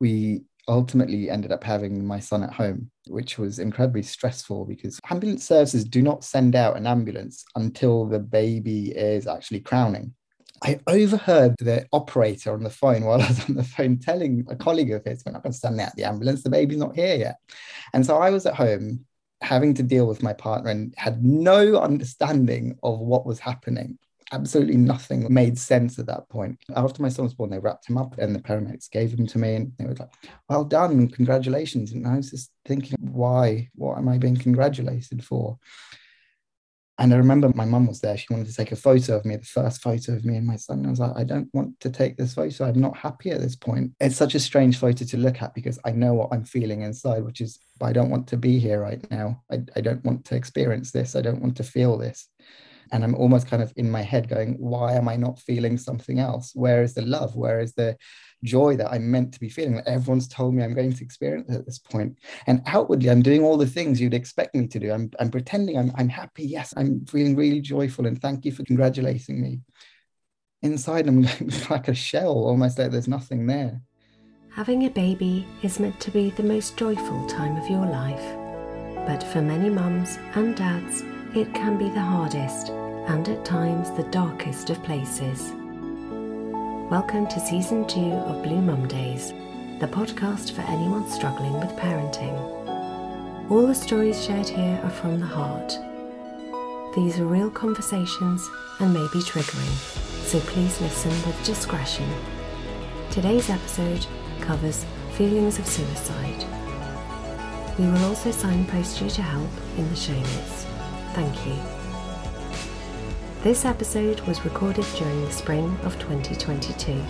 we ultimately ended up having my son at home, which was incredibly stressful because ambulance services do not send out an ambulance until the baby is actually crowning. I overheard the operator on the phone while I was on the phone telling a colleague of his, We're not going to send out the ambulance, the baby's not here yet. And so I was at home having to deal with my partner and had no understanding of what was happening. Absolutely nothing made sense at that point. After my son was born, they wrapped him up and the paramedics gave him to me and they were like, well done, congratulations. And I was just thinking, why? What am I being congratulated for? And I remember my mum was there. She wanted to take a photo of me, the first photo of me and my son. And I was like, I don't want to take this photo. I'm not happy at this point. It's such a strange photo to look at because I know what I'm feeling inside, which is, I don't want to be here right now. I, I don't want to experience this. I don't want to feel this. And I'm almost kind of in my head going, why am I not feeling something else? Where is the love? Where is the joy that I'm meant to be feeling that everyone's told me I'm going to experience at this. And outwardly, I'm doing all the things you'd expect me to do. I'm, I'm pretending I'm, I'm happy. Yes, I'm feeling really joyful. And thank you for congratulating me. Inside, I'm like a shell, almost like there's nothing there. Having a baby is meant to be the most joyful time of your life. But for many mums and dads, it can be the hardest and at times the darkest of places. Welcome to season two of Blue Mum Days, the podcast for anyone struggling with parenting. All the stories shared here are from the heart. These are real conversations and may be triggering, so please listen with discretion. Today's episode covers feelings of suicide. We will also signpost you to help in the show notes. Thank you. This episode was recorded during the spring of 2022.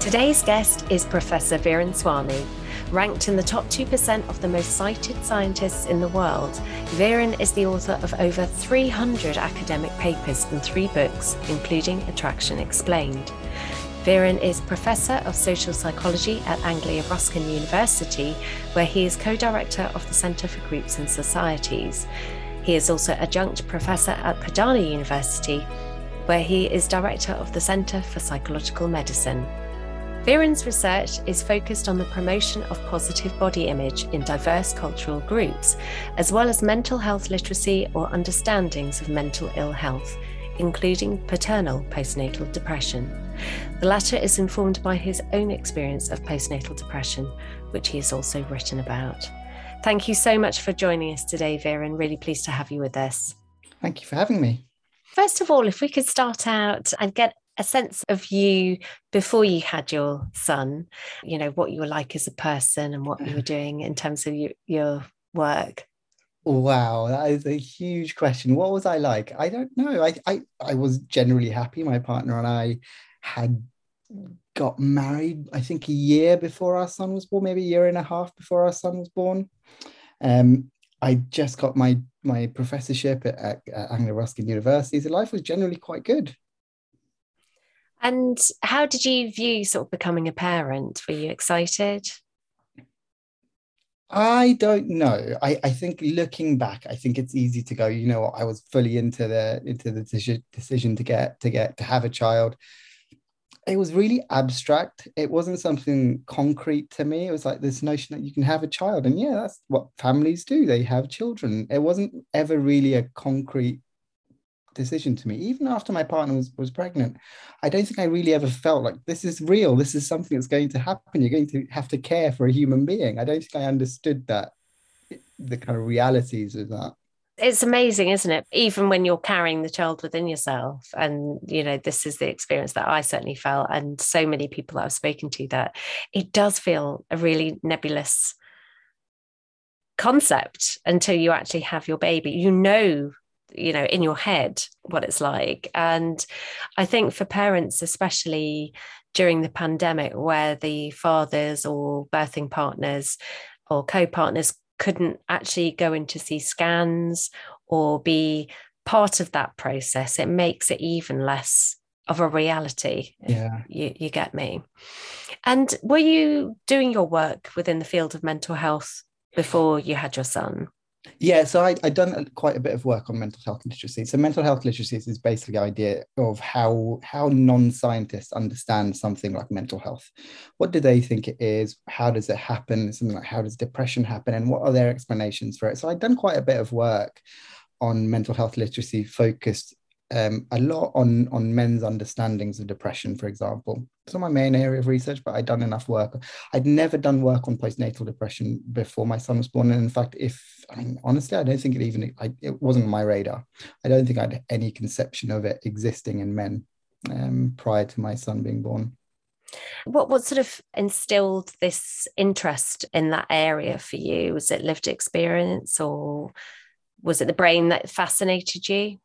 Today's guest is Professor Viren Swami. Ranked in the top 2% of the most cited scientists in the world, Viren is the author of over 300 academic papers and three books, including Attraction Explained. Viren is Professor of Social Psychology at Anglia Ruskin University, where he is co director of the Centre for Groups and Societies. He is also adjunct professor at Perdana University, where he is director of the Centre for Psychological Medicine. Viren's research is focused on the promotion of positive body image in diverse cultural groups, as well as mental health literacy or understandings of mental ill health, including paternal postnatal depression. The latter is informed by his own experience of postnatal depression, which he has also written about. Thank you so much for joining us today, Viren, and really pleased to have you with us. Thank you for having me. First of all, if we could start out and get a sense of you before you had your son, you know, what you were like as a person and what you were doing in terms of your, your work. Wow, that is a huge question. What was I like? I don't know. I, I, I was generally happy. My partner and I had got married, I think, a year before our son was born, maybe a year and a half before our son was born. Um, I just got my my professorship at, at, at Anglia Ruskin University. So life was generally quite good. And how did you view sort of becoming a parent? Were you excited? I don't know. I, I think looking back, I think it's easy to go, you know I was fully into the into the decision to get to get to have a child it was really abstract. It wasn't something concrete to me. It was like this notion that you can have a child. And yeah, that's what families do. They have children. It wasn't ever really a concrete decision to me. Even after my partner was, was pregnant, I don't think I really ever felt like this is real. This is something that's going to happen. You're going to have to care for a human being. I don't think I understood that, the kind of realities of that it's amazing isn't it? Even when you're carrying the child within yourself and you know this is the experience that i certainly felt and so many people i've spoken to that it does feel a really nebulous concept until you actually have your baby. You know you know in your head what it's like. And i think for parents especially during the pandemic where the fathers or birthing partners or co-partners couldn't actually go in to see scans or be part of that process, it makes it even less of a reality. Yeah. You, you get me. And were you doing your work within the field of mental health before you had your son? Yeah, so I, I've done uh, quite a bit of work on mental health literacy. So mental health literacy is basically the idea of how how non-scientists understand something like mental health. What do they think it is? How does it happen? Something like how does depression happen? And what are their explanations for it? So I've done quite a bit of work on mental health literacy focused um, a lot on on men's understandings of depression, for example. It's not my main area of research, but I'd done enough work. I'd never done work on postnatal depression before my son was born, and in fact, if I mean honestly, I don't think it even I, it wasn't my radar. I don't think I had any conception of it existing in men um, prior to my son being born. What what sort of instilled this interest in that area for you? Was it lived experience, or was it the brain that fascinated you?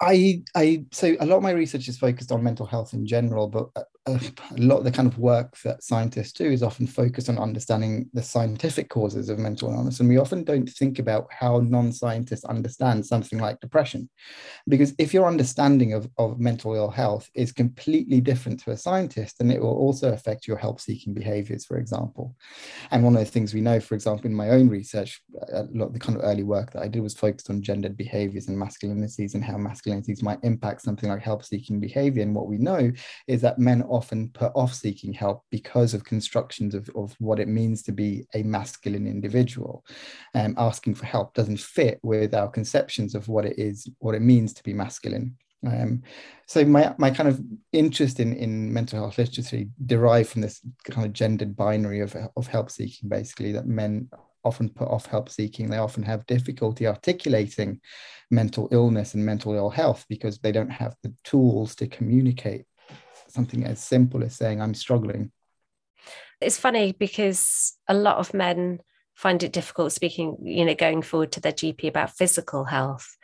I, I, so a lot of my research is focused on mental health in general, but a lot of the kind of work that scientists do is often focused on understanding the scientific causes of mental illness. And we often don't think about how non scientists understand something like depression. Because if your understanding of, of mental ill health is completely different to a scientist, then it will also affect your help seeking behaviors, for example. And one of the things we know, for example, in my own research, a lot of the kind of early work that I did was focused on gendered behaviors and masculinities and how masculinities might impact something like help seeking behavior. And what we know is that men often put off seeking help because of constructions of, of what it means to be a masculine individual. Um, asking for help doesn't fit with our conceptions of what it is, what it means to be masculine. Um, so my my kind of interest in in mental health literacy derived from this kind of gendered binary of of help seeking, basically that men often put off help seeking. They often have difficulty articulating mental illness and mental ill health because they don't have the tools to communicate something as simple as saying, I'm struggling. It's funny because a lot of men find it difficult speaking, you know, going forward to their GP about physical health.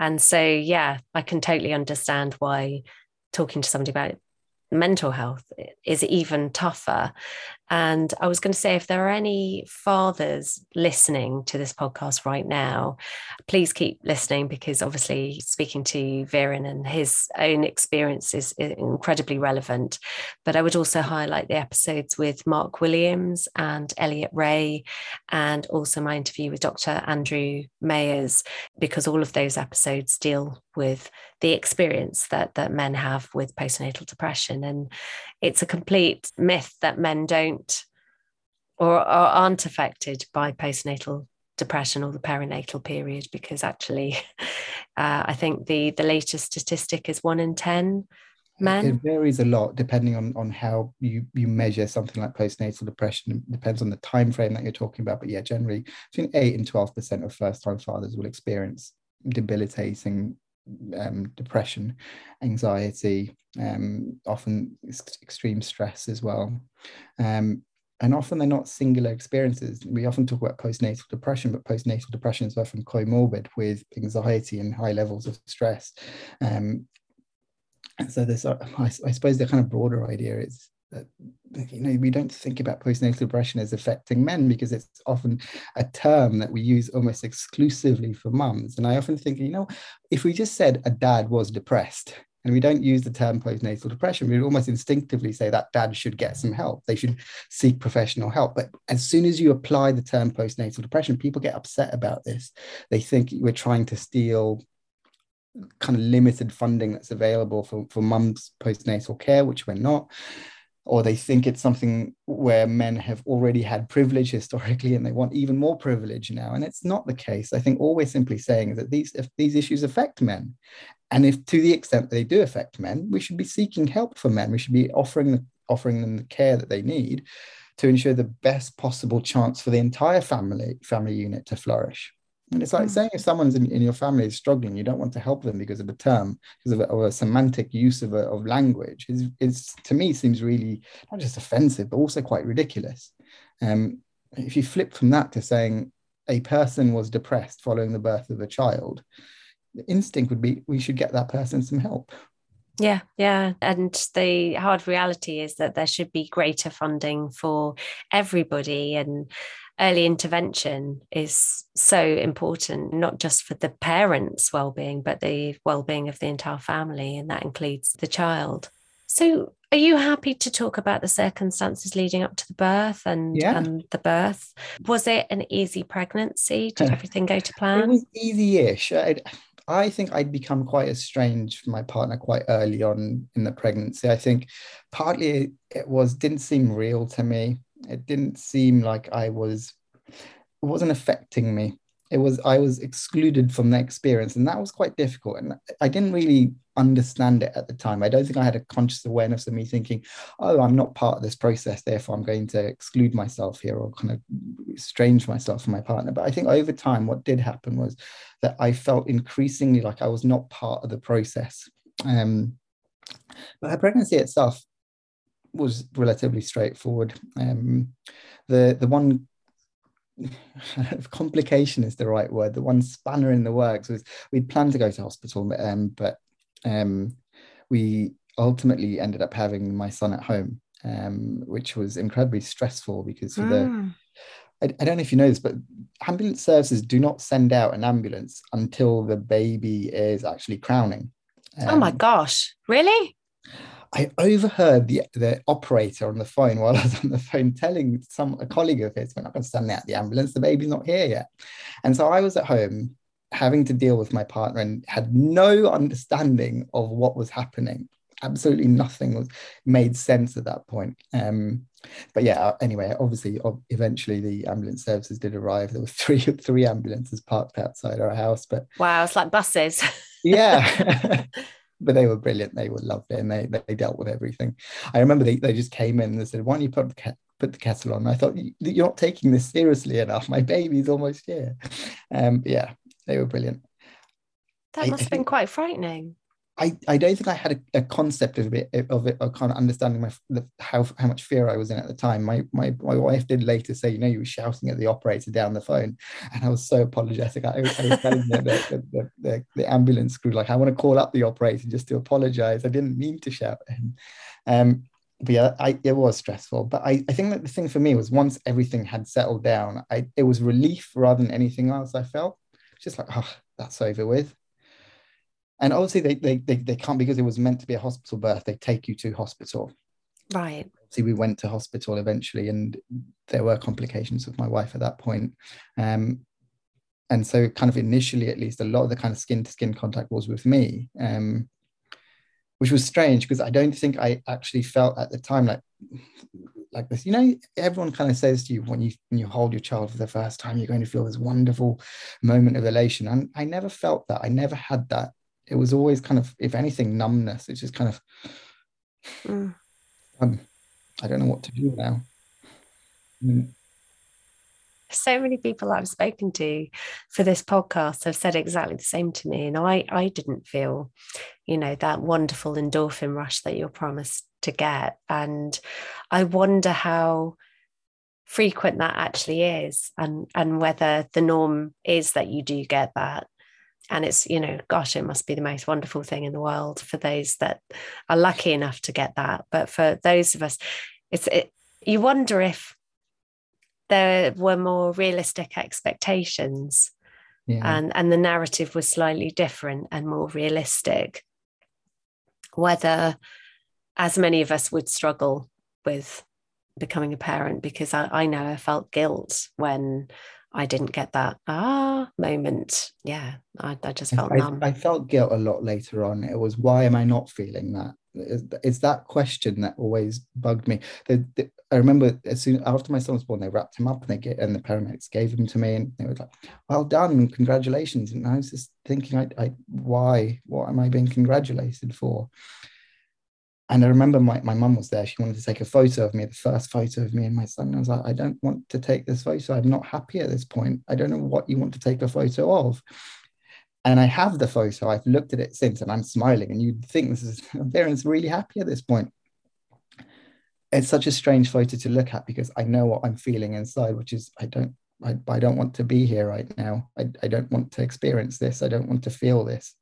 And so, yeah, I can totally understand why talking to somebody about mental health is even tougher. And I was going to say, if there are any fathers listening to this podcast right now, please keep listening because obviously speaking to Viren and his own experience is incredibly relevant. But I would also highlight the episodes with Mark Williams and Elliott Rae, and also my interview with Dr. Andrew Mayers, because all of those episodes deal with the experience that, that men have with postnatal depression. And it's a complete myth that men don't or, or aren't affected by postnatal depression or the perinatal period because actually uh, i think the the latest statistic is one in 10 men it varies a lot depending on on how you you measure something like postnatal depression. It depends on the time frame that you're talking about but yeah generally between 8 and 12 percent of first time fathers will experience debilitating um, depression, anxiety, um, often extreme stress as well. Um, and often they're not singular experiences. We often talk about postnatal depression, but postnatal depression is often comorbid with anxiety and high levels of stress. Um, and so this, I, I suppose, the kind of broader idea is that you know we don't think about postnatal depression as affecting men because it's often a term that we use almost exclusively for mums. And i often think you know if we just said a dad was depressed and we don't use the term postnatal depression we would almost instinctively say that dad should get some help. They should seek professional help. But as soon as you apply the term postnatal depression people get upset about this. They think we're trying to steal kind of limited funding that's available for, for mums postnatal care which we're not or they think it's something where men have already had privilege historically and they want even more privilege now. And it's not the case. I think all we're simply saying is that these if these issues affect men and if to the extent they do affect men we should be seeking help for men. We should be offering the, offering them the care that they need to ensure the best possible chance for the entire family family unit to flourish and it's like mm. saying if someone's in, in, your family is struggling, you don't want to help them because of a term, because of a, of a semantic use of, a, of language. It's, is to me seems really not just offensive, but also quite ridiculous. Um, if you flip from that to saying a person was depressed following the birth of a child, the instinct would be we should get that person some help. Yeah, yeah. And the hard reality is that there should be greater funding for everybody. And early intervention is so important, not just for the parents' well-being, but the well-being of the entire family, and that includes the child. So are you happy to talk about the circumstances leading up to the birth and, Yeah. and the birth? Was it an easy pregnancy? Did everything go to It plan? was easy-ish. I, I think I'd become quite estranged from my partner quite early on in the pregnancy. I think partly it, it was didn't seem real to me. It didn't seem like I was it wasn't affecting me. It was I was excluded from the experience, and that was quite difficult. And I didn't really understand it at the time. I don't think I had a conscious awareness of me thinking, "Oh, I'm not part of this process, therefore I'm going to exclude myself here or kind of estrange myself from my partner." But I think over time, what did happen was that I felt increasingly like I was not part of the process. Um, but her pregnancy itself was relatively straightforward. Um, the the one complication is the right word. The one spanner in the works was we'd planned to go to hospital, um, but um, we ultimately ended up having my son at home, um, which was incredibly stressful because for the Mm. I, I don't know if you know this, but ambulance services do not send out an ambulance until the baby is actually crowning. oh my Um, gosh, really? I overheard the the operator on the phone while I was on the phone telling some a colleague of his, "We're not going to send out the ambulance. The baby's not here yet." And so I was at home having to deal with my partner and had no understanding of what was happening. Absolutely nothing was made sense at that point. Um, but yeah, anyway, obviously, eventually the ambulance services did arrive. There were three three ambulances parked outside our house, but Wow, it's like buses. yeah but they were brilliant. They were lovely and they they dealt with everything. I remember they, they just came in and they said why don't you put the, put the kettle on? I thought "You- you're not taking this seriously enough. My baby's almost here. Um yeah they were brilliant. That must I have been quite frightening. I, I don't think I had a, a concept of it of it of kind of understanding my the, how how much fear I was in at the time. My my my wife did later say, you know, you were shouting at the operator down the phone, and I was so apologetic. I, I was telling the, the, the, the, the ambulance crew like I want to call up the operator just to apologize. I didn't mean to shout at him. Um, but yeah, I, it was stressful. But I, I think that the thing for me was once everything had settled down, I it was relief rather than anything else. I felt just like, oh, that's over with and obviously they, they they they can't because it was meant to be a hospital birth they take you to hospital. Right. see we went to hospital eventually and there were complications with my wife at that point. Um and so kind of initially at least a lot of the kind of skin to skin contact was with me um which was strange because i don't think i actually felt at the time like like this. You know everyone kind of says to you when you when you hold your child for the first time you're going to feel this wonderful moment of elation. And i never felt that. I never had that it was always kind of if anything numbness it's just kind of Mm. um, i don't know what to do now Mm, so many people I've spoken to for this podcast have said exactly the same to me. And I, I didn't feel, you know, that wonderful endorphin rush that you're promised to get. And I wonder how frequent that actually is and, and whether the norm is that you do get that. And it's, you know, gosh, it must be the most wonderful thing in the world for those that are lucky enough to get that. But for those of us, it's, it, you wonder if there were more realistic expectations yeah and and the narrative was slightly different and more realistic whether as many of us would struggle with becoming a parent because I, I know I felt guilt when I didn't get that ah moment. Yeah, I, I just felt I, numb. I felt guilt a lot later on. It was why am I not feeling that? It's, that question that always bugged me. The, the, I remember as soon after my son was born, they wrapped him up and they get and the paramedics gave him to me and they were like, "Well done, congratulations." And I was just thinking, I, I why? What am I being congratulated for? And I remember my, my mum was there. She wanted to take a photo of me, the first photo of me and my son. I was like, I don't want to take this photo. I'm not happy at this point. I don't know what you want to take a photo of. And I have the photo. I've looked at it since and I'm smiling. And you'd think this is Viren's really happy at this point. It's such a strange photo to look at because I know what I'm feeling inside, which is I don't I, I don't want to be here right now. I, I don't want to experience this. I don't want to feel this.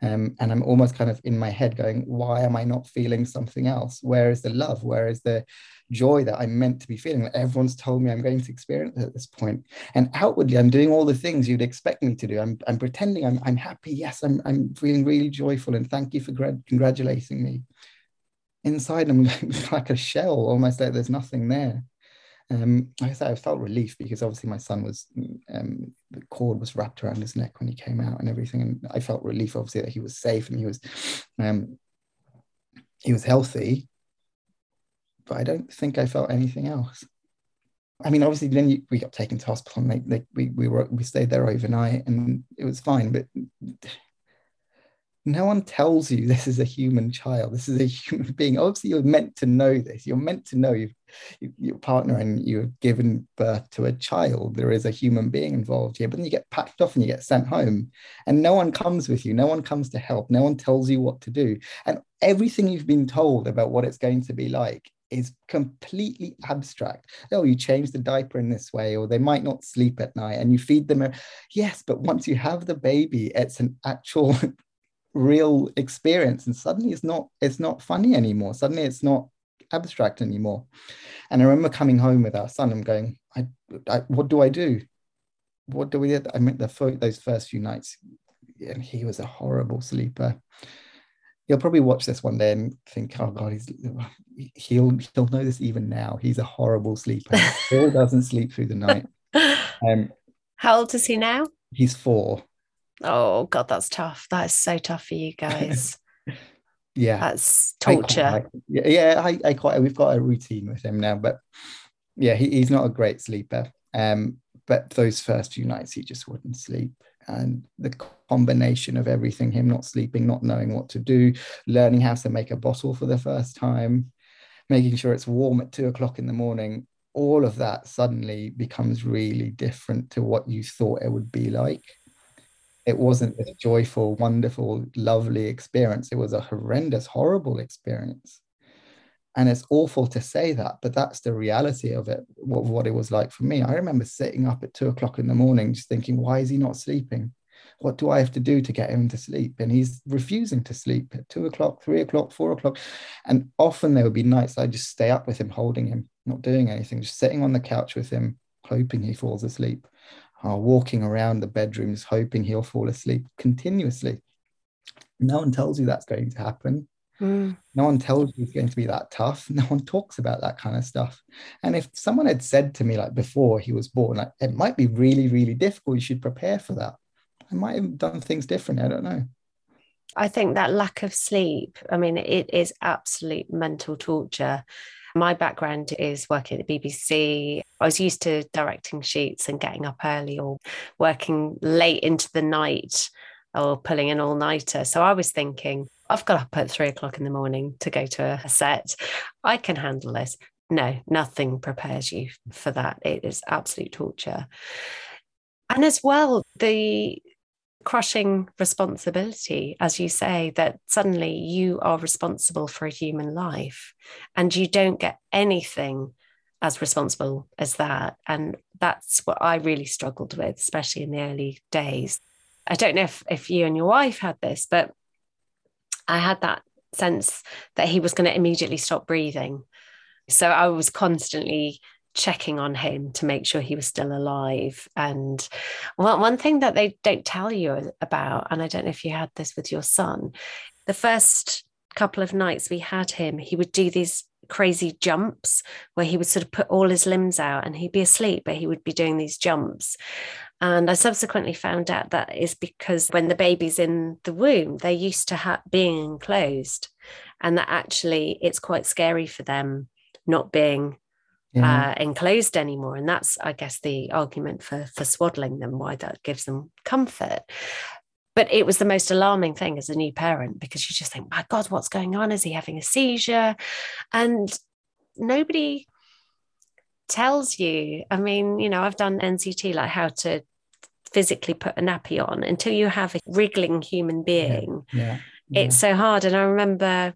Um, and I'm almost kind of in my head going, why am I not feeling something else? Where is the love? Where is the joy that I'm meant to be feeling? That everyone's told me I'm going to experience at this point. And outwardly, I'm doing all the things you'd expect me to do. I'm, I'm pretending I'm, I'm happy. Yes, I'm, I'm feeling really joyful. And thank you for gra- congratulating me. inside I'm like a shell, almost like there's nothing there. Um, I said, I felt relief because obviously my son was um, the cord was wrapped around his neck when he came out and everything, and I felt relief obviously that he was safe and he was um, he was healthy. But I don't think I felt anything else. I mean, obviously, then you, we got taken to hospital and they, they, we we were we stayed there overnight and it was fine. But no one tells you this is a human child. This is a human being. Obviously you're meant to know this. You're meant to know you your partner and you've given birth to a child. There is a human being involved here. But then you get packed off and you get sent home. And no one comes with you. No one comes to help. No one tells you what to do. And everything you've been told about what it's going to be like is completely abstract. Oh, you change the diaper in this way, or they might not sleep at night and you feed them. Yes, but once you have the baby, it's an actual real experience and suddenly it's not it's not funny anymore. Suddenly it's not abstract anymore. And i remember coming home with our son and going i, I what do i do? What do we do? I mean the those first few nights and he was a horrible sleeper. He'll probably watch this one day and think oh god he's he'll he'll know this even now. He's a horrible sleeper. Still doesn't sleep through the night. Um how old is he now? he's four Oh God, that's tough. That is so tough for you guys. yeah, that's torture. Yeah, I, I quite. We've got a routine with him now, but yeah, he, he's not a great sleeper. Um, but those first few nights, he just wouldn't sleep, and the combination of everything him not sleeping, not knowing what to do, learning how to make a bottle for the first time, making sure it's warm at two o'clock in the morning. All of that suddenly becomes really different to what you thought it would be like it wasn't this joyful, wonderful, lovely experience. It was a horrendous, horrible experience. And it's awful to say that, but that's the reality of it, what, what it was like for me. I remember sitting up at two o'clock in the morning, just thinking, why is he not sleeping? What do I have to do to get him to sleep? And he's refusing to sleep at two o'clock, three o'clock, four o'clock. And often there would be nights I'd just stay up with him, holding him, not doing anything, just sitting on the couch with him, hoping he falls asleep are walking around the bedrooms hoping he'll fall asleep continuously. No one tells you that's going to happen. Mm. No one tells you it's going to be that tough. No one talks about that kind of stuff. And if someone had said to me, like before he was born, like it might be really, really difficult, you should prepare for that. I might have done things differently. I don't know. I think that lack of sleep, I mean, it is absolute mental torture. My background is working at the BBC. I was used to directing shoots and getting up early or working late into the night or pulling an all nighter. So I was thinking, I've got up at three o'clock in the morning to go to a set. I can handle this. No, nothing prepares you for that. It is absolute torture. And as well, the crushing responsibility, as you say, that suddenly you are responsible for a human life and you don't get anything as responsible as that. And that's what I really struggled with, especially in the early days. I don't know if, if you and your wife had this, but I had that sense that he was going to immediately stop breathing. So I was constantly checking on him to make sure he was still alive. And one, one thing that they don't tell you about, and I don't know if you had this with your son, the first couple of nights we had him, he would do these crazy jumps where he would sort of put all his limbs out and he'd be asleep, but he would be doing these jumps. And I subsequently found out that is because when the baby's in the womb, they're used to ha- being enclosed, and that actually it's quite scary for them not being yeah. uh, enclosed anymore. And that's, I guess, the argument for for swaddling them, why that gives them comfort. But it was the most alarming thing as a new parent because you just think, my God, what's going on? Is he having a seizure? And nobody tells you. I mean, you know, I've done NCT, like how to physically put a nappy on until you have a wriggling human being. Yeah. Yeah. Yeah. It's so hard. And I remember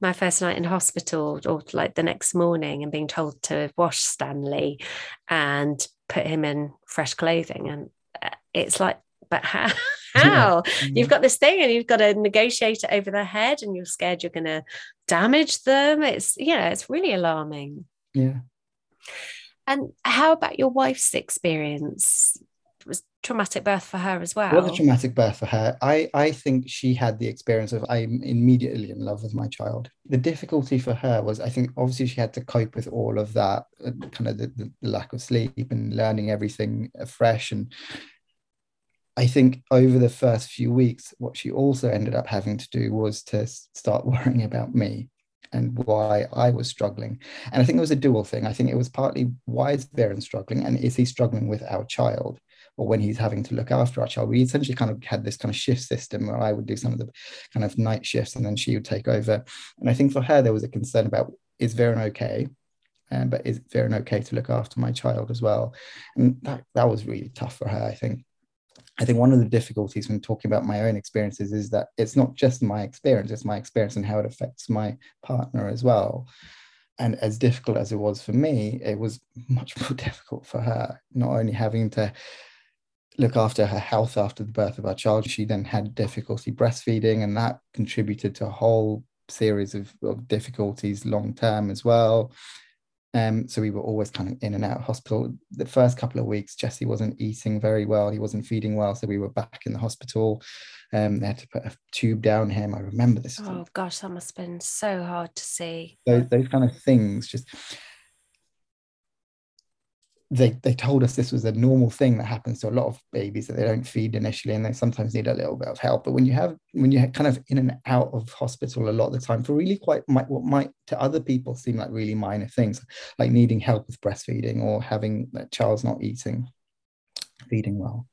my first night in hospital or like the next morning and being told to wash Stanley and put him in fresh clothing. And uh, it's like, but how? How? Yeah. You've got this thing and you've got to negotiate it over their head and you're scared you're going to damage them. It's, yeah, it's really alarming. Yeah. And how about your wife's experience? Traumatic birth for her as well. It was a traumatic birth for her. I, I think she had the experience of I'm immediately in love with my child. The difficulty for her was I think obviously she had to cope with all of that, uh, kind of the, the, the lack of sleep and learning everything afresh. And I think over the first few weeks, what she also ended up having to do was to start worrying about me and why I was struggling. And I think it was a dual thing. I think it was partly why is Viren struggling and is he struggling with our child? Or when he's having to look after our child, we essentially kind of had this kind of shift system where I would do some of the kind of night shifts and then she would take over. And I think for her, there was a concern about is Viren okay? Um, but is Viren okay to look after my child as well? And that, that was really tough for her, I think. I think one of the difficulties when talking about my own experiences is that it's not just my experience, it's my experience and how it affects my partner as well. And as difficult as it was for me, it was much more difficult for her, not only having to look after her health after the birth of our child, she then had difficulty breastfeeding, and that contributed to a whole series of, of difficulties long term as well. Um, so we were always kind of in and out of hospital. The first couple of weeks, Jesse wasn't eating very well. He wasn't feeding well. So we were back in the hospital. Um, they had to put a tube down him. I remember this. Oh gosh, that must have been so hard to see. Those, those kind of things just they they told us this was a normal thing that happens to a lot of babies that they don't feed initially and they sometimes need a little bit of help. But when you have when you're kind of in and out of hospital a lot of the time for really quite might, what might to other people seem like really minor things like needing help with breastfeeding or having that child's not eating feeding well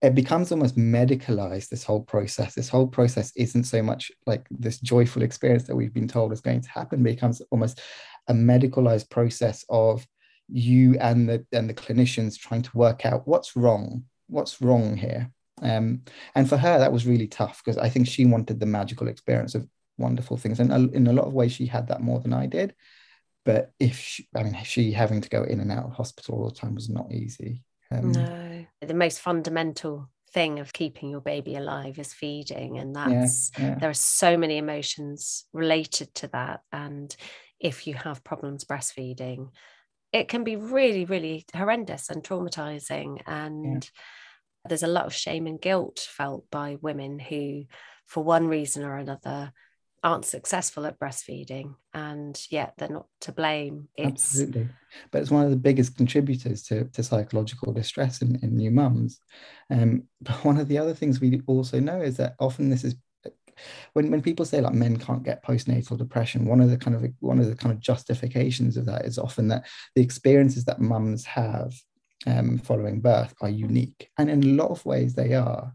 it becomes almost medicalized this whole process. This whole process isn't so much like this joyful experience that we've been told is going to happen becomes almost a medicalized process of you and the and the clinicians trying to work out what's wrong what's wrong here. Um, and for her that was really tough because i think she wanted the magical experience of wonderful things. And in a lot of ways she had that more than i did. But if she, i mean she having to go in and out of hospital all the time was not easy. Um, no. The most fundamental thing of keeping your baby alive is feeding and that's yeah, yeah. there are so many emotions related to that. And if you have problems breastfeeding it can be really, really horrendous and traumatizing. And yeah. there's a lot of shame and guilt felt by women who, for one reason or another, aren't successful at breastfeeding and yet they're not to blame it's... absolutely but it's one of the biggest contributors to, to psychological distress in, in new mums um, but one of the other things we also know is that often this is when when people say like men can't get postnatal depression, one of the kind of one of the kind of justifications of that is often that the experiences that mums have um, following birth are unique, and in a lot of ways they are.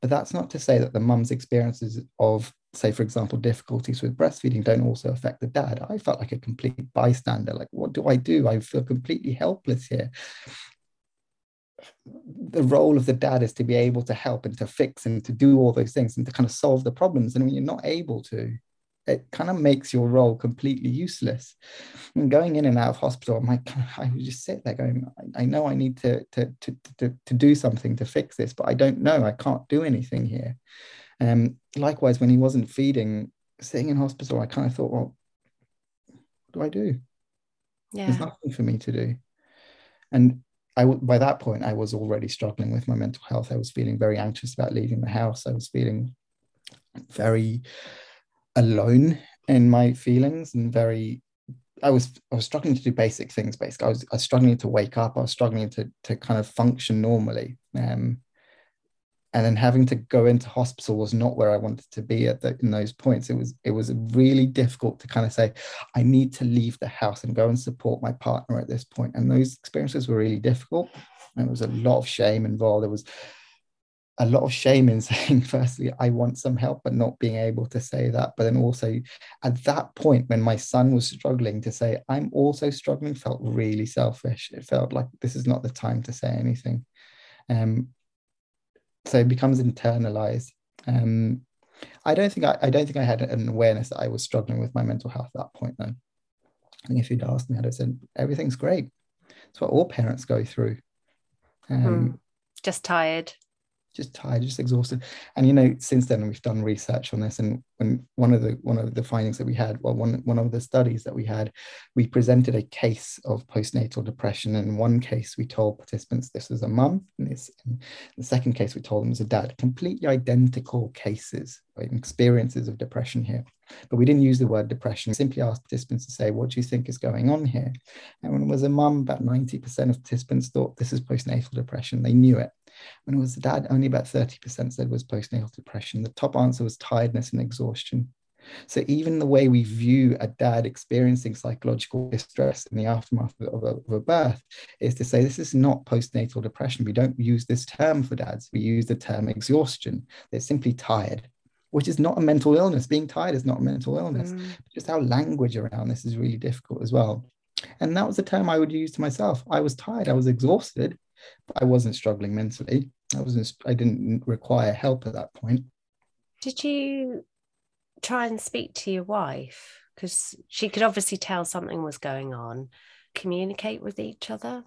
But that's not to say that the mum's experiences of, say, for example, difficulties with breastfeeding don't also affect the dad. I felt like a complete bystander. Like, what do I do? I feel completely helpless here the role of the dad is to be able to help and to fix and to do all those things and to kind of solve the problems. And when you're not able to, it kind of makes your role completely useless. And going in and out of hospital, I'm like, I would just sit there going, I, know I need to, to, to, to, to do something to fix this, but I don't know. I can't do anything here. Um, likewise, when he wasn't feeding, sitting in hospital, I kind of thought, well, what do I do? Yeah. There's nothing for me to do. And I by that point I was already struggling with my mental health. I was feeling very anxious about leaving the house. I was feeling very alone in my feelings and very I was I was struggling to do basic things basically. I was, I was struggling to wake up. I was struggling to to kind of function normally. Um, and then having to go into hospital was not where I wanted to be at the, in those points. It was it was really difficult to kind of say, I need to leave the house and go and support my partner at this point. And those experiences were really difficult. And there was a lot of shame involved. There was a lot of shame in saying, firstly, I want some help, but not being able to say that. But then also at that point, when my son was struggling to say, I'm also struggling, felt really selfish. It felt like this is not the time to say anything. Um, so it becomes internalized. Um, i don't think I, I don't think i had an awareness that i was struggling with my mental health at that point though. I think if you'd asked me i'd have said everything's great. It's what all parents go through. Um, mm. just tired just tired, just exhausted. And you know, since then we've done research on this, and when one of the one of the findings that we had, well, one one of the studies that we had, we presented a case of postnatal depression. In one case, we told participants this was a mum, and this in the second case we told them it was a dad. Completely identical cases, right, experiences of depression here. But we didn't use the word depression. We simply asked participants to say, what do you think is going on here? And when it was a mum, about 90% of participants thought this is postnatal depression. They knew it. When it was a dad, only about 30% said it was postnatal depression. The top answer was tiredness and exhaustion. So even the way we view a dad experiencing psychological distress in the aftermath of a, of a, birth is to say this is not postnatal depression. We don't use this term for dads. We use the term exhaustion. They're simply tired which is not a mental illness. Being tired is not a mental illness. Mm. Just our language around this is really difficult as well. And that was the term I would use to myself. I was tired, I was exhausted, but I wasn't struggling mentally. I wasn't I didn't require help at that point. Did you try and speak to your wife? Because she could obviously tell something was going on. Communicate with each other?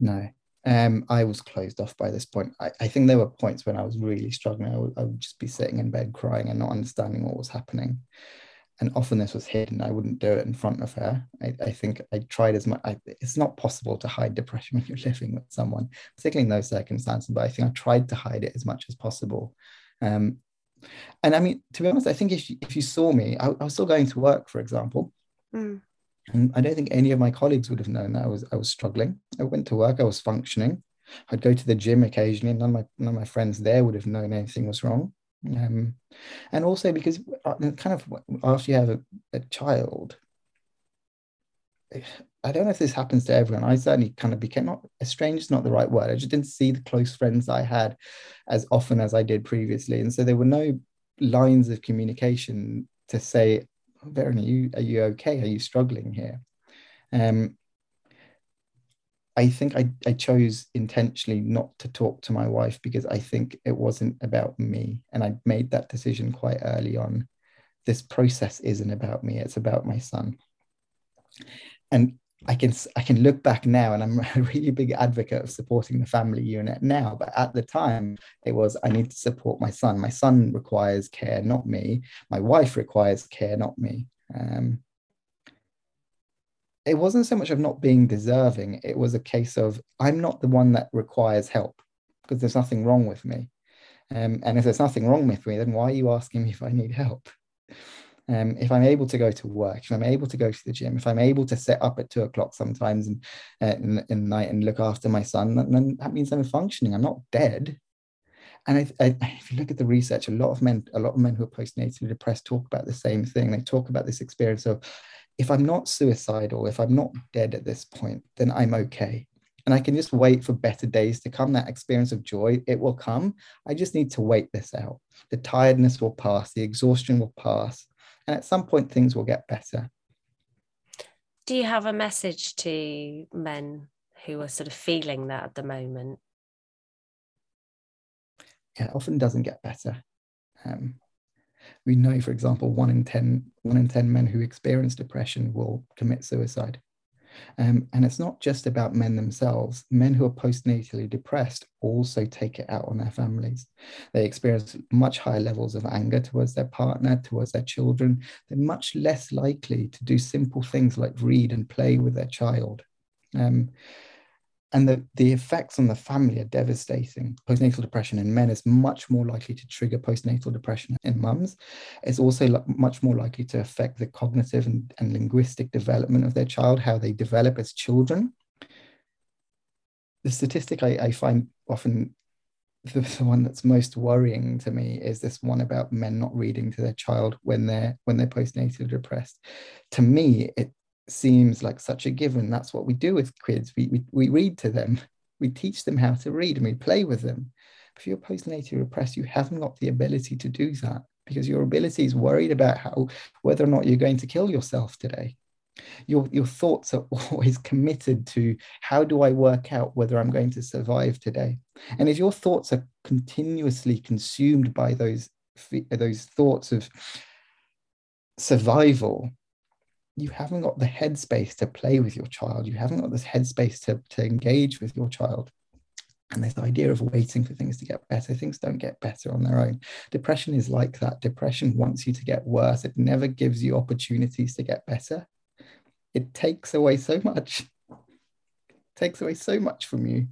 No, um, I was closed off by this point. I, I, think there were points when I was really struggling. I would, I would, just be sitting in bed crying and not understanding what was happening. And often this was hidden. I wouldn't do it in front of her. I, I think I tried as much. I, it's not possible to hide depression when you're living with someone, particularly in those circumstances. But I think I tried to hide it as much as possible. Um, and I mean, to be honest, I think if you, if you saw me, I, I was still going to work, for example. Mm. And I don't think any of my colleagues would have known that I was I was struggling. I went to work, I was functioning. I'd go to the gym occasionally. None of my none of my friends there would have known anything was wrong. Um, and also because uh, kind of after you have a, a child, I don't know if this happens to everyone. I certainly kind of became not estranged is not the right word. I just didn't see the close friends I had as often as I did previously, and so there were no lines of communication to say, Viren, are you are you okay? Are you struggling here? Um, I think I, I chose intentionally not to talk to my wife because I think it wasn't about me. And I made that decision quite early on. This process isn't about me, it's about my son. And I can I can look back now and I'm a really big advocate of supporting the family unit now. But at the time, it was I need to support my son. My son requires care, not me. My wife requires care, not me. Um, it wasn't so much of not being deserving, it was a case of I'm not the one that requires help because there's nothing wrong with me. Um, and if there's nothing wrong with me, then why are you asking me if I need help? Um, if I'm able to go to work, if I'm able to go to the gym, if I'm able to set up at two o'clock sometimes and uh, in, in, the night and look after my son, then that means I'm functioning. I'm not dead. And I, I, if you look at the research, a lot of men, a lot of men who are postnatally depressed talk about the same thing. They talk about this experience of, if I'm not suicidal, if I'm not dead at this point, then I'm okay. And I can just wait for better days to come. That experience of joy, it will come. I just need to wait this out. The tiredness will pass, the exhaustion will pass, and at some point, things will get better. Do you have a message to men who are sort of feeling that at the moment? Yeah, it often doesn't get better. Um, we know, for example, one in 10, one in 10 men who experience depression will commit suicide. Um, and it's not just about men themselves. Men who are postnatally depressed also take it out on their families. They experience much higher levels of anger towards their partner, towards their children. They're much less likely to do simple things like read and play with their child. Um, and the, the effects on the family are devastating. Postnatal depression in men is much more likely to trigger postnatal depression in mums. It's also lo- much more likely to affect the cognitive and, and linguistic development of their child, how they develop as children. The statistic I, I find often the, the, one that's most worrying to me is this one about men not reading to their child when they're when they're postnatally depressed. To me, it seems like such a given. That's what we do with kids. We, we, we read to them, we teach them how to read, and we play with them. If you're postnatal repressed, you haven't got the ability to do that because your ability is worried about how whether or not you're going to kill yourself today. Your, your thoughts are always committed to how do I work out whether I'm going to survive today? And if your thoughts are continuously consumed by those, those thoughts of survival, you haven't got the headspace to play with your child. You haven't got this headspace to, to engage with your child. And this idea of waiting for things to get better, things don't get better on their own. Depression is like that. Depression wants you to get worse. It never gives you opportunities to get better. It takes away so much, it takes away so much from you.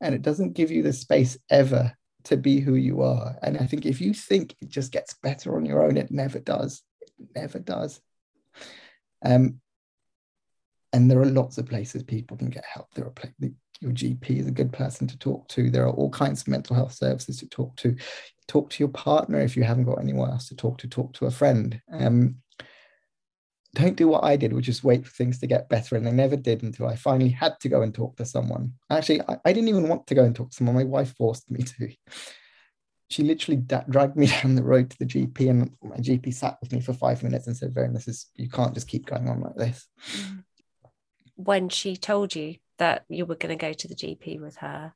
And it doesn't give you the space ever to be who you are. And I think if you think it just gets better on your own, it never does. It never does. Um, and there are lots of places people can get help. There are your GP is a good person to talk to. There are all kinds of mental health services to talk to. Talk to your partner if you haven't got anyone else to talk to. Talk to a friend. Um, don't do what I did, which is wait for things to get better. And I never did until I finally had to go and talk to someone. Actually, I, I didn't even want to go and talk to someone. My wife forced me to. She literally da- dragged me down the road to the GP, and my GP sat with me for five minutes and said, "Viren, this is you can't just keep going on like this." Mm when she told you that you were going to go to the GP with her,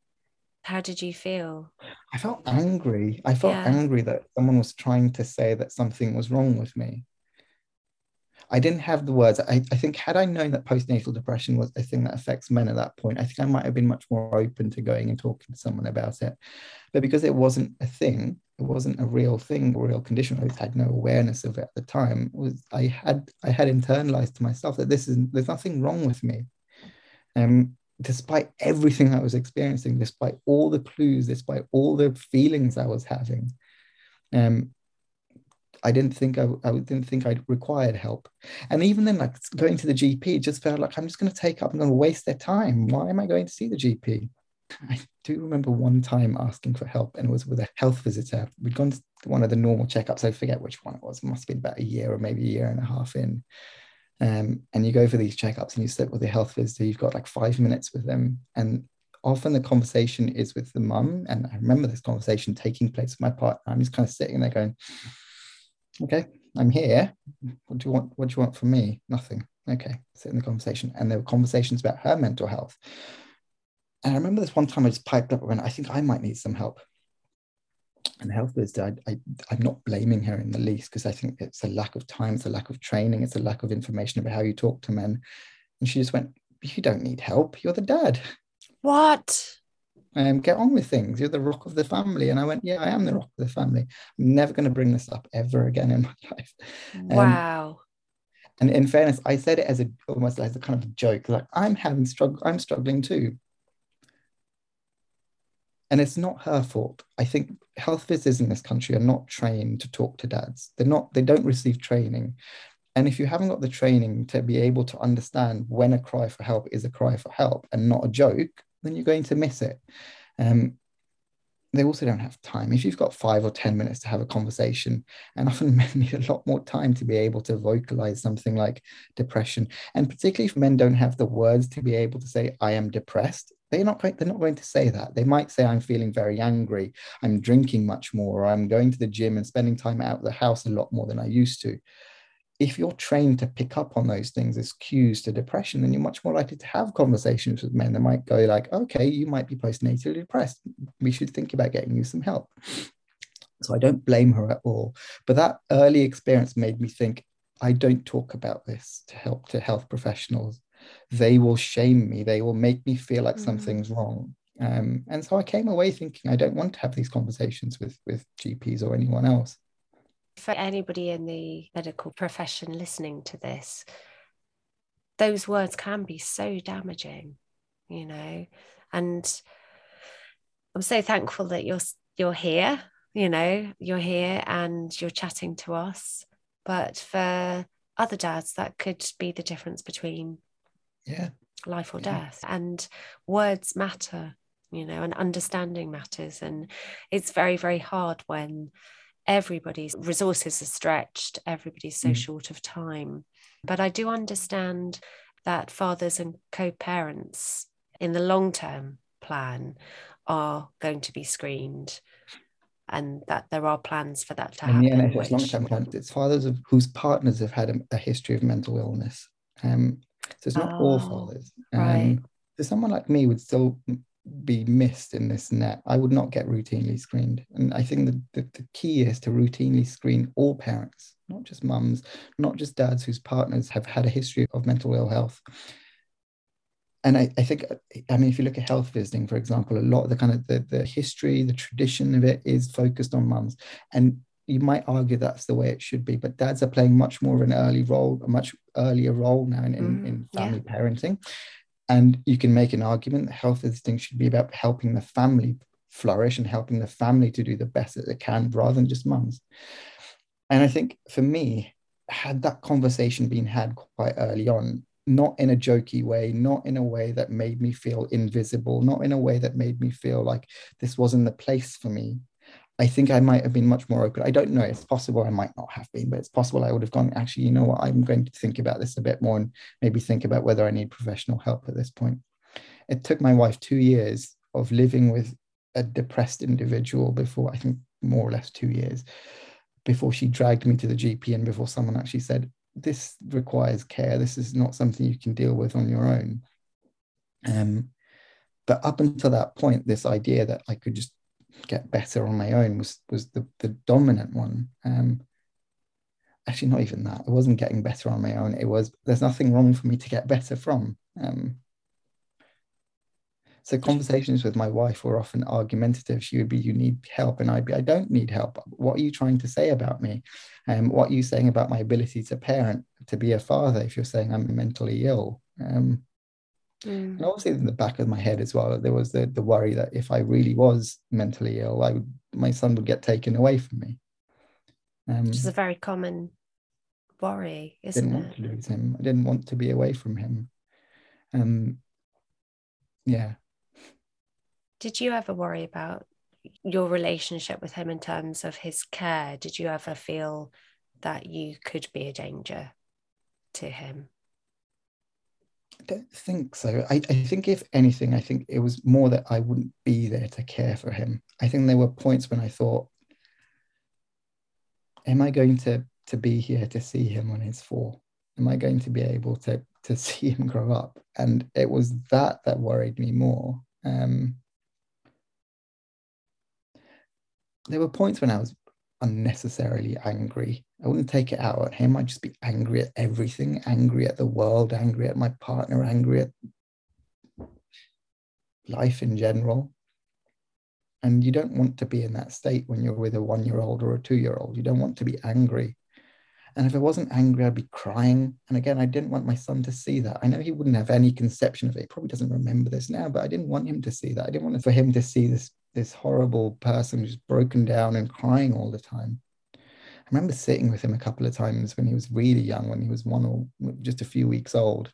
how did you feel? I felt angry. I felt yeah. angry that someone was trying to say that something was wrong with me. I didn't have the words. I, I think had I known that postnatal depression was a thing that affects men at that point, I think I might have been much more open to going and talking to someone about it. But because it wasn't a thing, it wasn't a real thing, a real condition. I had no awareness of it at the time. Was I had I had internalized to myself that this is there's nothing wrong with me. Um, despite everything I was experiencing, despite all the clues, despite all the feelings I was having, um, I didn't think I, I didn't think I required help. And even then, like going to the GP, just felt like I'm just going to take up, I'm going to waste their time. Why am I going to see the GP? I do remember one time asking for help, and it was with a health visitor. We'd gone to one of the normal checkups. I forget which one it was. It must have been about a year or maybe a year and a half in. Um, and you go for these checkups and you sit with a health visitor. You've got like five minutes with them, and often the conversation is with the mum. And I remember this conversation taking place with my partner. I'm just kind of sitting there going, okay, I'm here. What do you want? What do you want from me? Nothing. Okay, sit in the conversation. And there were conversations about her mental health. And I remember this one time I just piped up and I think I might need some help. And the health visitor, I, I, I'm not blaming her in the least because I think it's a lack of time, it's a lack of training, it's a lack of information about how you talk to men. And she just went, You don't need help. You're the dad. What? Um, get on with things. You're the rock of the family. And I went, yeah, I am the rock of the family. I'm never going to bring this up ever again in my life. Um, wow. And in fairness, I said it as a almost as a kind of a joke, like I'm having struggle, I'm struggling too. And it's not her fault. I think health visitors in this country are not trained to talk to dads. They're not, they don't receive training. And if you haven't got the training to be able to understand when a cry for help is a cry for help and not a joke, then you're going to miss it. Um, they also don't have time. If you've got five or 10 minutes to have a conversation, and often men need a lot more time to be able to vocalize something like depression. And particularly if men don't have the words to be able to say, I am depressed, they're not going, they're not going to say that. They might say, I'm feeling very angry, I'm drinking much more, or I'm going to the gym and spending time out of the house a lot more than I used to if you're trained to pick up on those things as cues to depression, then you're much more likely to have conversations with men that might go like, okay, you might be postnatally depressed. We should think about getting you some help. So I don't blame her at all. But that early experience made me think, I don't talk about this to help to health professionals. They will shame me. They will make me feel like mm. something's wrong. Um, and so I came away thinking I don't want to have these conversations with with GPs or anyone else for anybody in the medical profession listening to this, those words can be so damaging, you know. And I'm so thankful that you're you're here, you know, you're here and you're chatting to us. But for other dads, that could be the difference between yeah life or yeah. death. And words matter, you know, and understanding matters. And it's very, very hard when everybody's resources are stretched, everybody's so mm. short of time. But I do understand that fathers and co parents in the long term plan are going to be screened and that there are plans for that to happen. And NHS which... long term plan, it's fathers of, whose partners have had a, a history of mental illness. Um, so it's not oh, all fathers. Um, right. So someone like me would still be missed in this net. I would not get routinely screened. And I think the, the, the, key is to routinely screen all parents, not just mums, not just dads whose partners have had a history of mental ill health. and I, I think I mean if you look at health visiting, for example, a lot of the kind of the, the history, the tradition of it is focused on mums. And you might argue that's the way it should be, but dads are playing much more of an early role, a much earlier role now in, in, mm, in family yeah. parenting. And you can make an argument that health visiting should be about helping the family flourish and helping the family to do the best that they can rather than just mums. And I think for me, had that conversation been had quite early on, not in a jokey way, not in a way that made me feel invisible, not in a way that made me feel like this wasn't the place for me. I think I might have been much more open. I don't know. It's possible I might not have been, but it's possible I would have gone, actually, you know what? I'm going to think about this a bit more and maybe think about whether I need professional help at this point. It took my wife two years of living with a depressed individual before, I think more or less two years, before she dragged me to the GP and before someone actually said, this requires care. This is not something you can deal with on your own. Um, but up until that point, this idea that I could just get better on my own was was the, the dominant one. Um, actually, not even that. It wasn't getting better on my own. It was there's nothing wrong for me to get better from. Um, so conversations with my wife were often argumentative. She would be, "You need help," and I'd be, "I don't need help. What are you trying to say about me? Um, what are you saying about my ability to parent, to be a father? If you're saying I'm mentally ill." Um, mm. And obviously, in the back of my head as well, there was the the worry that if I really was mentally ill, I would, my son would get taken away from me. Um, Which is a very common worry, isn't didn't it? Want to lose him. I didn't want to be away from him. Um, yeah. Did you ever worry about your relationship with him in terms of his care? Did you ever feel that you could be a danger to him? I don't think so. I, I think, if anything, I think it was more that I wouldn't be there to care for him. I think there were points when I thought, am I going to, to be here to see him when he's four? Am I going to be able to, to see him grow up? And it was that that worried me more. Um, there were points when I was unnecessarily angry. I wouldn't take it out on him. I'd just be angry at everything, angry at the world, angry at my partner, angry at life in general. And you don't want to be in that state when you're with a one year old or a two year old. You don't want to be angry. And if I wasn't angry, I'd be crying. And again, I didn't want my son to see that. I know he wouldn't have any conception of it. He probably doesn't remember this now, but I didn't want him to see that. I didn't want for him to see this this horrible person who's broken down and crying all the time. I remember sitting with him a couple of times when he was really young, when he was one or just a few weeks old.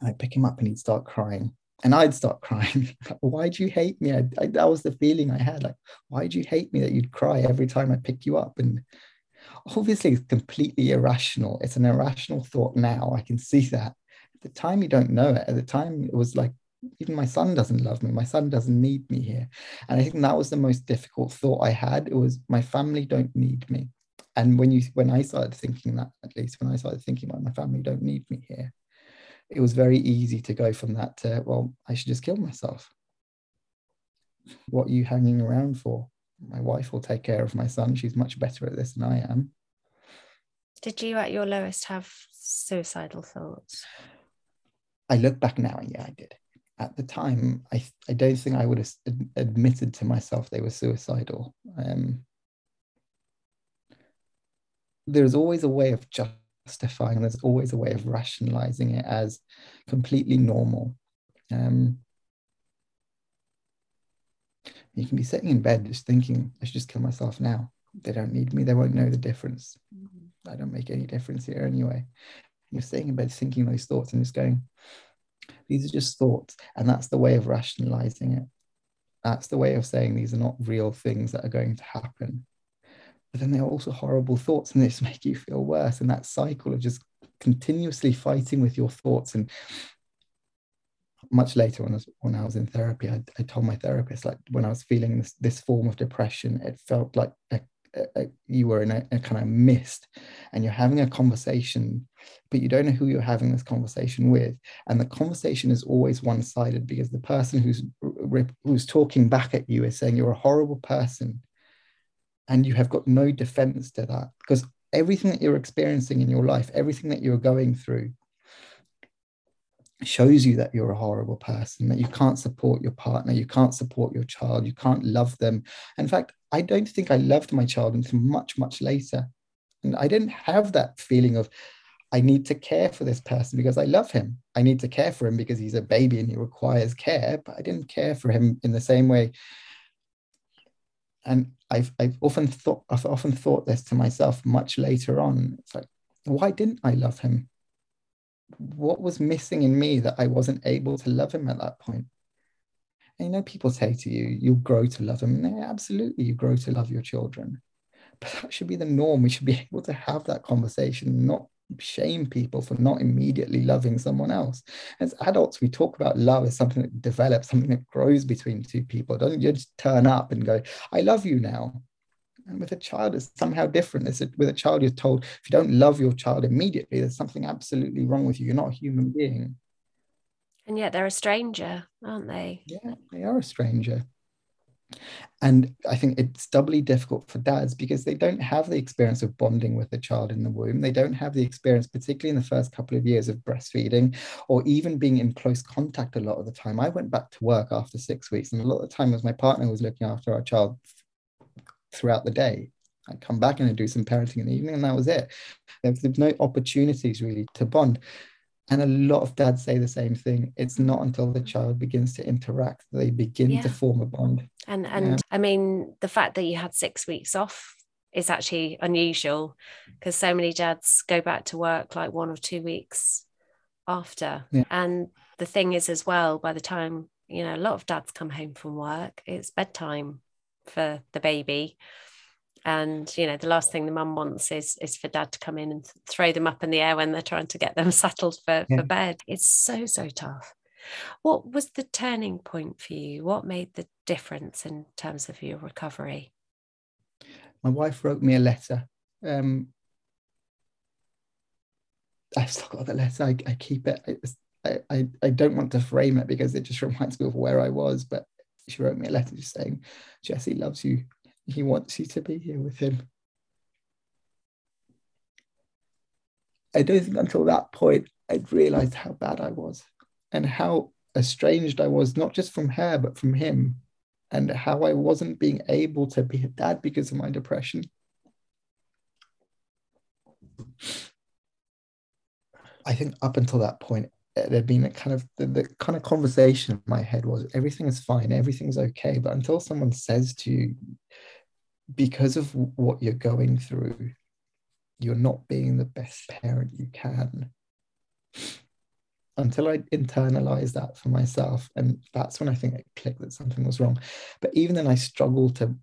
I'd pick him up and he'd start crying. And I'd start crying. why do you hate me? I, I, that was the feeling I had. Like, why do you hate me that you'd cry every time I pick you up? And obviously, it's completely irrational. It's an irrational thought now. I can see that. At the time, you don't know it. At the time, it was like even my son doesn't love me my son doesn't need me here. And i think that was the most difficult thought i had it was my family don't need me. And when you when i started thinking that at least when i started thinking about my family don't need me here it was very easy to go from that to well i should just kill myself. What are you hanging around for? My wife will take care of my son. She's much better at this than i am. Did you at your lowest have suicidal thoughts? I look back now and yeah i did at the time, I, I don't think I would have admitted to myself they were suicidal. Um, there's always a way of justifying, there's always a way of rationalizing it as completely normal. Um, you can be sitting in bed just thinking, I should just kill myself now. They don't need me, they won't know the difference. Mm-hmm. I don't make any difference here anyway. You're sitting in bed thinking those thoughts and just going, these are just thoughts. And that's the way of rationalizing it. That's the way of saying these are not real things that are going to happen. But then they're also horrible thoughts and just make you feel worse. And that cycle of just continuously fighting with your thoughts. And much later when I was, when I was in therapy, I, I told my therapist, like when I was feeling this, this form of depression, it felt like a you were in a, a, kind of mist and you're having a conversation but you don't know who you're having this conversation with and the conversation is always one-sided because the person who's who's talking back at you is saying you're a horrible person and you have got no defense to that because everything that you're experiencing in your life everything that you're going through shows you that you're a horrible person, that you can't support your partner, you can't support your child, you can't love them. In fact, I don't think I loved my child until much, much later. And I didn't have that feeling of, I need to care for this person because I love him. I need to care for him because he's a baby and he requires care, but I didn't care for him in the same way. And I've, I've often thought I've often thought this to myself much later on. It's like, why didn't I love him? what was missing in me that I wasn't able to love him at that point? And you know, people say to you, you'll grow to love him. And yeah, absolutely, you grow to love your children. But that should be the norm. We should be able to have that conversation, not shame people for not immediately loving someone else. As adults, we talk about love as something that develops, something that grows between two people. Don't just turn up and go, I love you now. And with a child, it's somehow different. It's a, with a child, you're told if you don't love your child immediately, there's something absolutely wrong with you. You're not a human being. And yet they're a stranger, aren't they? Yeah, they are a stranger. And I think it's doubly difficult for dads because they don't have the experience of bonding with a child in the womb. They don't have the experience, particularly in the first couple of years of breastfeeding or even being in close contact a lot of the time. I went back to work after six weeks, and a lot of the time as my partner was looking after our child throughout the day. I'd come back and I'd do some parenting in the evening, and that was it. There was no opportunities really to bond. And a lot of dads say the same thing. It's not until the child begins to interact that they begin yeah. to form a bond. And and yeah. I mean, the fact that you had six weeks off is actually unusual because so many dads go back to work like one or two weeks after. Yeah. And the thing is, as well, by the time you know, a lot of dads come home from work, it's bedtime for the baby and you know the last thing the mum wants is is for dad to come in and throw them up in the air when they're trying to get them settled for, yeah. for bed it's so so tough what was the turning point for you what made the difference in terms of your recovery my wife wrote me a letter um i've still got the letter i, I keep it I, I, I don't want to frame it because it just reminds me of where I was, but she wrote me a letter just saying, Jesse loves you. He wants you to be here with him. I don't think until that point I'd realized how bad I was and how estranged I was, not just from her, but from him, and how I wasn't being able to be a dad because of my depression. I think up until that point, eh, there'd been a kind of the, the, kind of conversation in my head was everything is fine everything's okay but until someone says to you because of what you're going through you're not being the best parent you can until i internalized that for myself and that's when i think it clicked that something was wrong but even then i struggled to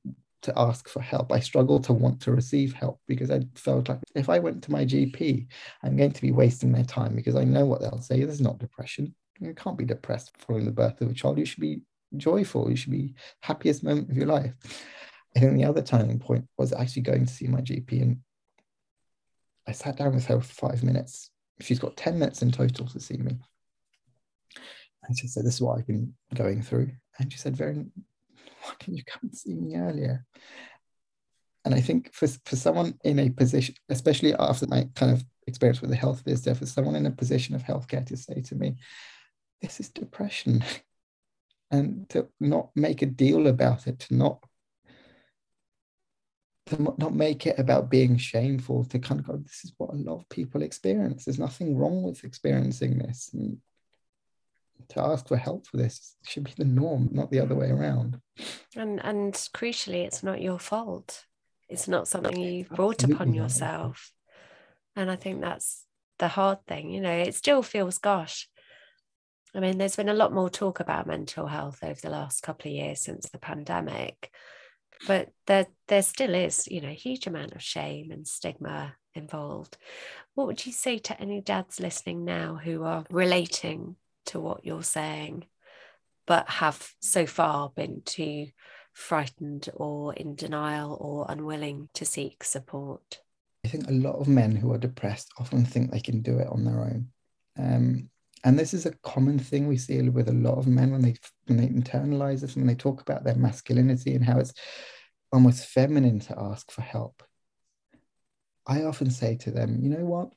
to ask for help. I struggled to want to receive help because I felt like if I went to my GP, I'm going to be wasting their time because I know what they'll say. This is not depression. You can't be depressed following the birth of a child. You should be joyful. You should be happiest moment of your life. I think the other turning point was actually going to see my GP and I sat down with her for five minutes. She's got 10 minutes in total to see me. And she said, This is what I've been going through. And she said, Viren why can you come and see me earlier? And I think for, for someone in a position, especially after my kind of experience with the health visitor, for someone in a position of healthcare to say to me, this is depression, and to not make a deal about it, to not to not make it about being shameful, to kind of go, this is what a lot of people experience. There's nothing wrong with experiencing this. And to ask for help for this should be the norm, not the other way around. And and crucially, it's not your fault. It's not something you brought upon yourself. And I think that's the hard thing. You know, it still feels, gosh. I mean, there's been a lot more talk about mental health over the last couple of years since the pandemic, but there there still is, you know, a huge amount of shame and stigma involved. What would you say to any dads listening now who are relating to what you're saying, but have so far been too frightened or in denial or unwilling to seek support? I think a lot of men who are depressed often think they can do it on their own. Um, and this is a common thing we see with a lot of men when they when they internalize this when they talk about their masculinity and how it's almost feminine to ask for help. I often say to them, you know what?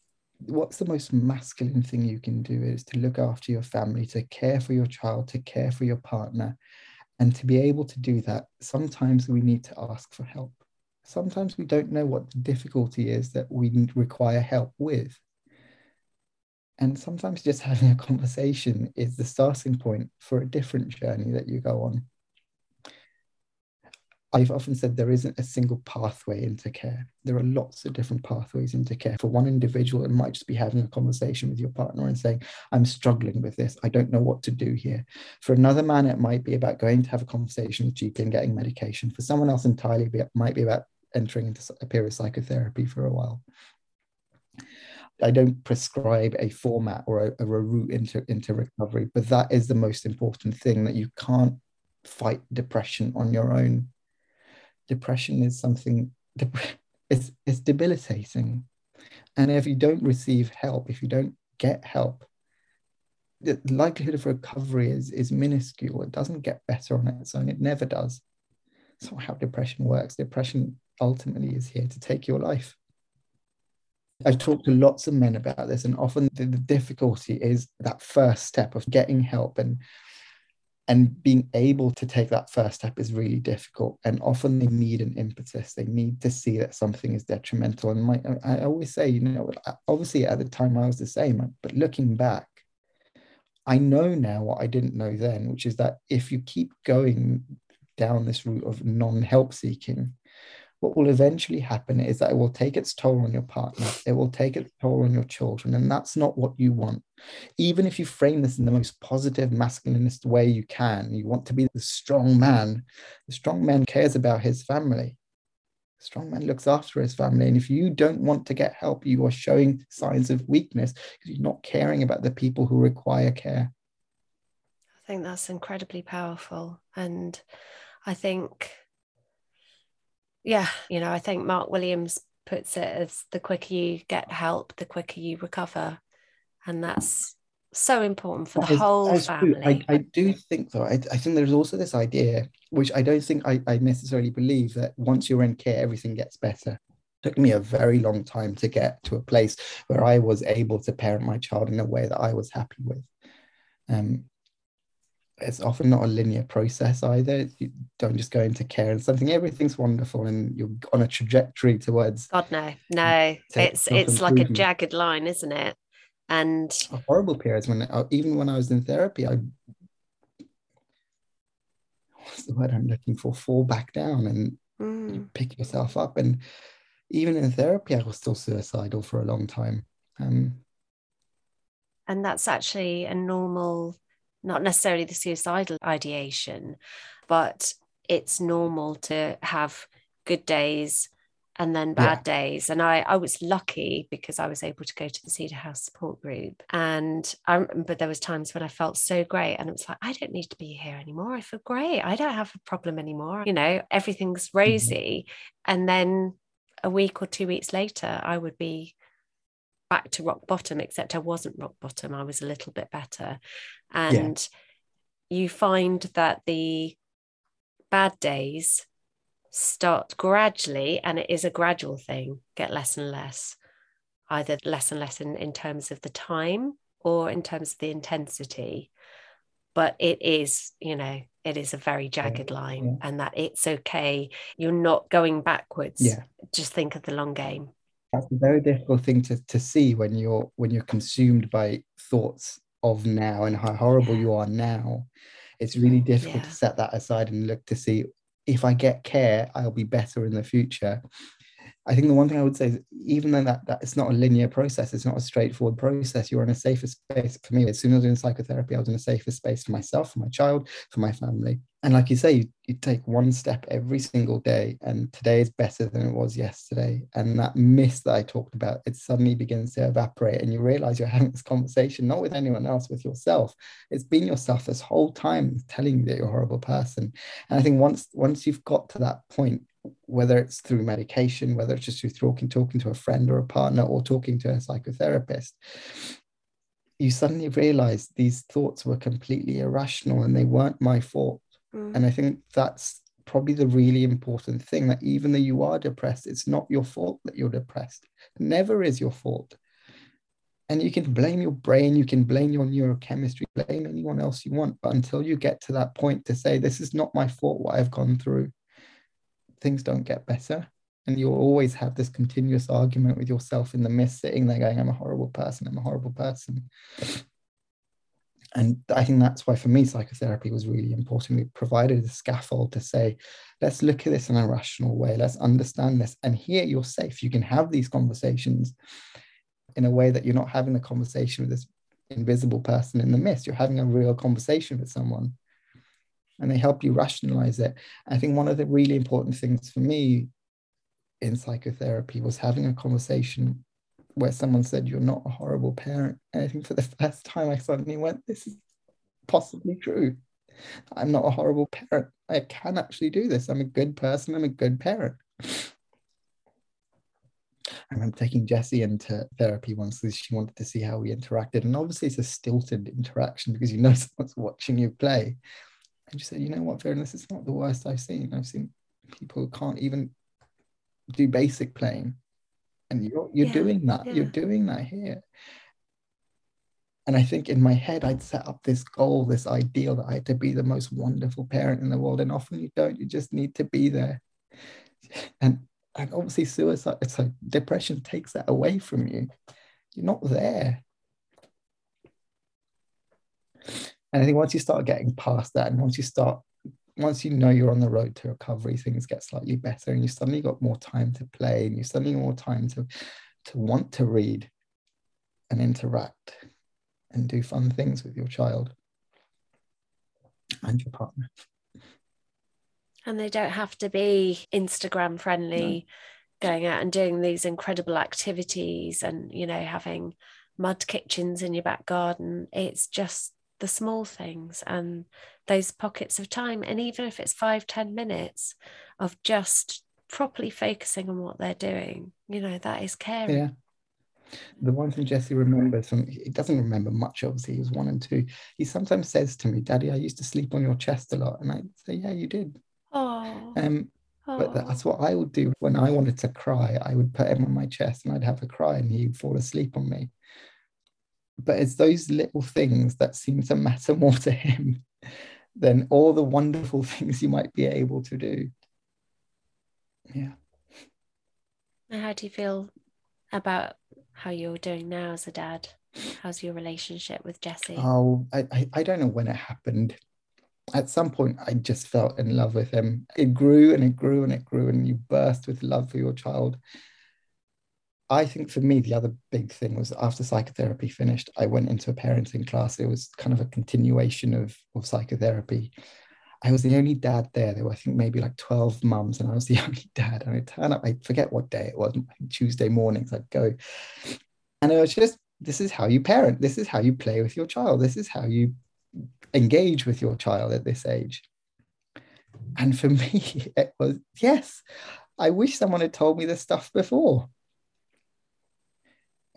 what's the most masculine thing you can do is to look after your family, to care for your child, to care for your partner. And to be able to do that, sometimes we need to ask for help. Sometimes we don't know what the difficulty is that we require help with. And sometimes just having a conversation is the starting point for a different journey that you go on. I've often said there isn't a single pathway into care. There are lots of different pathways into care. For one individual, it might just be having a conversation with your partner and saying, I'm struggling with this. I don't know what to do here. For another man, it might be about going to have a conversation with GP and getting medication. For someone else entirely, it might be about entering into a period of psychotherapy for a while. I don't prescribe a format or a, a route into, into recovery, but that is the most important thing that you can't fight depression on your own. Depression is something it's, it's debilitating. And if you don't receive help if you don't get help the likelihood of recovery is is minuscule. It doesn't get better on its own. It never does. That's not how depression works. Depression ultimately is here to take your life I've talked to lots of men about this, and often the, the difficulty is that first step of getting help and and being able to take that first step is really difficult. And often they need an impetus. They need to see that something is detrimental. And my, i always say you know obviously at the time i was the same but looking back i know now what i didn't know then which is that if you keep going down this route of non-help seeking what will eventually happen is that it will take its toll on your partner, it will take its toll on your children, and that's not what you want. Even if you frame this in the most positive, masculinist way you can, you want to be the strong man. The strong man cares about his family. The strong man looks after his family. And if you don't want to get help, you are showing signs of weakness because you're not caring about the people who require care. I think that's incredibly powerful. And I think yeah, you know, I think Mark Williams puts it as the quicker you get help, the quicker you recover. And that's so important for the is, whole family. I, I, do think though, I, I, think there's also this idea, which I don't think I, I necessarily believe that once you're in care, everything gets better. It took me a very long time to get to a place where I was able to parent my child in a way that I was happy with. Um, it's often not a linear process either. You don't just go into care and something everything's wonderful and you're on a trajectory towards. God no, no, it's it's like a jagged line, isn't it? And horrible periods when uh, even when I was in therapy, I what's the word I'm looking for? Fall back down and mm. pick yourself up. And even in therapy, I was still suicidal for a long time. Um, and that's actually a normal not necessarily the suicidal ideation, but it's normal to have good days and then bad yeah. days. And I, I was lucky because I was able to go to the Cedar House support group. And I remember there was times when I felt so great and it was like, I don't need to be here anymore. I feel great. I don't have a problem anymore. You know, everything's mm-hmm. rosy. Mm-hmm. And then a week or two weeks later, I would be back to rock bottom, except I wasn't rock bottom. I was a little bit better. And yeah. you find that the bad days start gradually, and it is a gradual thing, get less and less, either less and less in, in terms of the time or in terms of the intensity. But it is, you know, it is a very jagged line yeah. and that it's okay. You're not going backwards. Yeah. Just think of the long game that's a very difficult thing to, to see when you're when you're consumed by thoughts of now and how horrible you are now. It's really difficult yeah. to set that aside and look to see if i get care i'll be better in the future I think the one thing I would say is even though that, that it's not a linear process, it's not a straightforward process, you're in a safer space. For me, as soon as I was in psychotherapy, I was in a safer space for myself, for my child, for my family. And like you say, you, you take one step every single day, and today is better than it was yesterday. And that mist that I talked about, it suddenly begins to evaporate, and you realize you're having this conversation not with anyone else, with yourself. It's been yourself this whole time telling you that you're a horrible person. And I think once once you've got to that point, whether it's through medication, whether it's just through talking, talking to a friend or a partner or talking to a psychotherapist, you suddenly realize these thoughts were completely irrational and they weren't my fault. Mm. And I think that's probably the really important thing that even though you are depressed, it's not your fault that you're depressed. It never is your fault. And you can blame your brain, you can blame your neurochemistry, blame anyone else you want. But until you get to that point to say, this is not my fault, what I've gone through, things don't get better. And you'll always have this continuous argument with yourself in the mist, sitting there going, I'm a horrible person, I'm a horrible person. And I think that's why for me, psychotherapy was really important. It provided a scaffold to say, let's look at this in a rational way, let's understand this. And here you're safe. You can have these conversations in a way that you're not having a conversation with this invisible person in the mist. You're having a real conversation with someone and they help you rationalize it. I think one of the really important things for me in psychotherapy was having a conversation where someone said, You're not a horrible parent. And I think for the first time, I suddenly went, This is possibly true. I'm not a horrible parent. I can actually do this. I'm a good person. I'm a good parent. I remember taking Jesse into therapy once because she wanted to see how we interacted. And obviously, it's a stilted interaction because you know someone's watching you play. And she said, You know what, this is not the worst I've seen. I've seen people who can't even do basic playing. And you're, you're yeah, doing that. Yeah. You're doing that here. And I think in my head, I'd set up this goal, this ideal that I had to be the most wonderful parent in the world. And often you don't, you just need to be there. And and obviously suicide it's like depression takes that away from you you're not there and i think once you start getting past that and once you start once you know you're on the road to recovery things get slightly better and you suddenly got more time to play and you suddenly more time to to want to read and interact and do fun things with your child and your partner and they don't have to be Instagram friendly, no. going out and doing these incredible activities and, you know, having mud kitchens in your back garden. It's just the small things and those pockets of time. And even if it's five, ten minutes of just properly focusing on what they're doing, you know, that is caring. Yeah. The one thing Jesse remembers from he doesn't remember much, obviously, he was one and two. He sometimes says to me, Daddy, I used to sleep on your chest a lot. And I say, Yeah, you did. Oh. Um, but that's what I would do when I wanted to cry. I would put him on my chest and I'd have a cry and he'd fall asleep on me. But it's those little things that seem to matter more to him than all the wonderful things you might be able to do. Yeah. How do you feel about how you're doing now as a dad? How's your relationship with Jesse? Oh, I, I, I don't know when it happened at some point I just felt in love with him. It grew and it grew and it grew, and you burst with love for your child. I think for me, the other big thing was after psychotherapy finished, I went into a parenting class. It was kind of a continuation of, of psychotherapy. I was the only dad there. There were, I think, maybe like 12 mums, and I was the only dad. And I turn up, I forget what day it was, Tuesday mornings, I'd go. And it was just, this is how you parent. This is how you play with your child. This is how you engage with your child at this age. And for me, it was yes, I wish someone had told me this stuff before.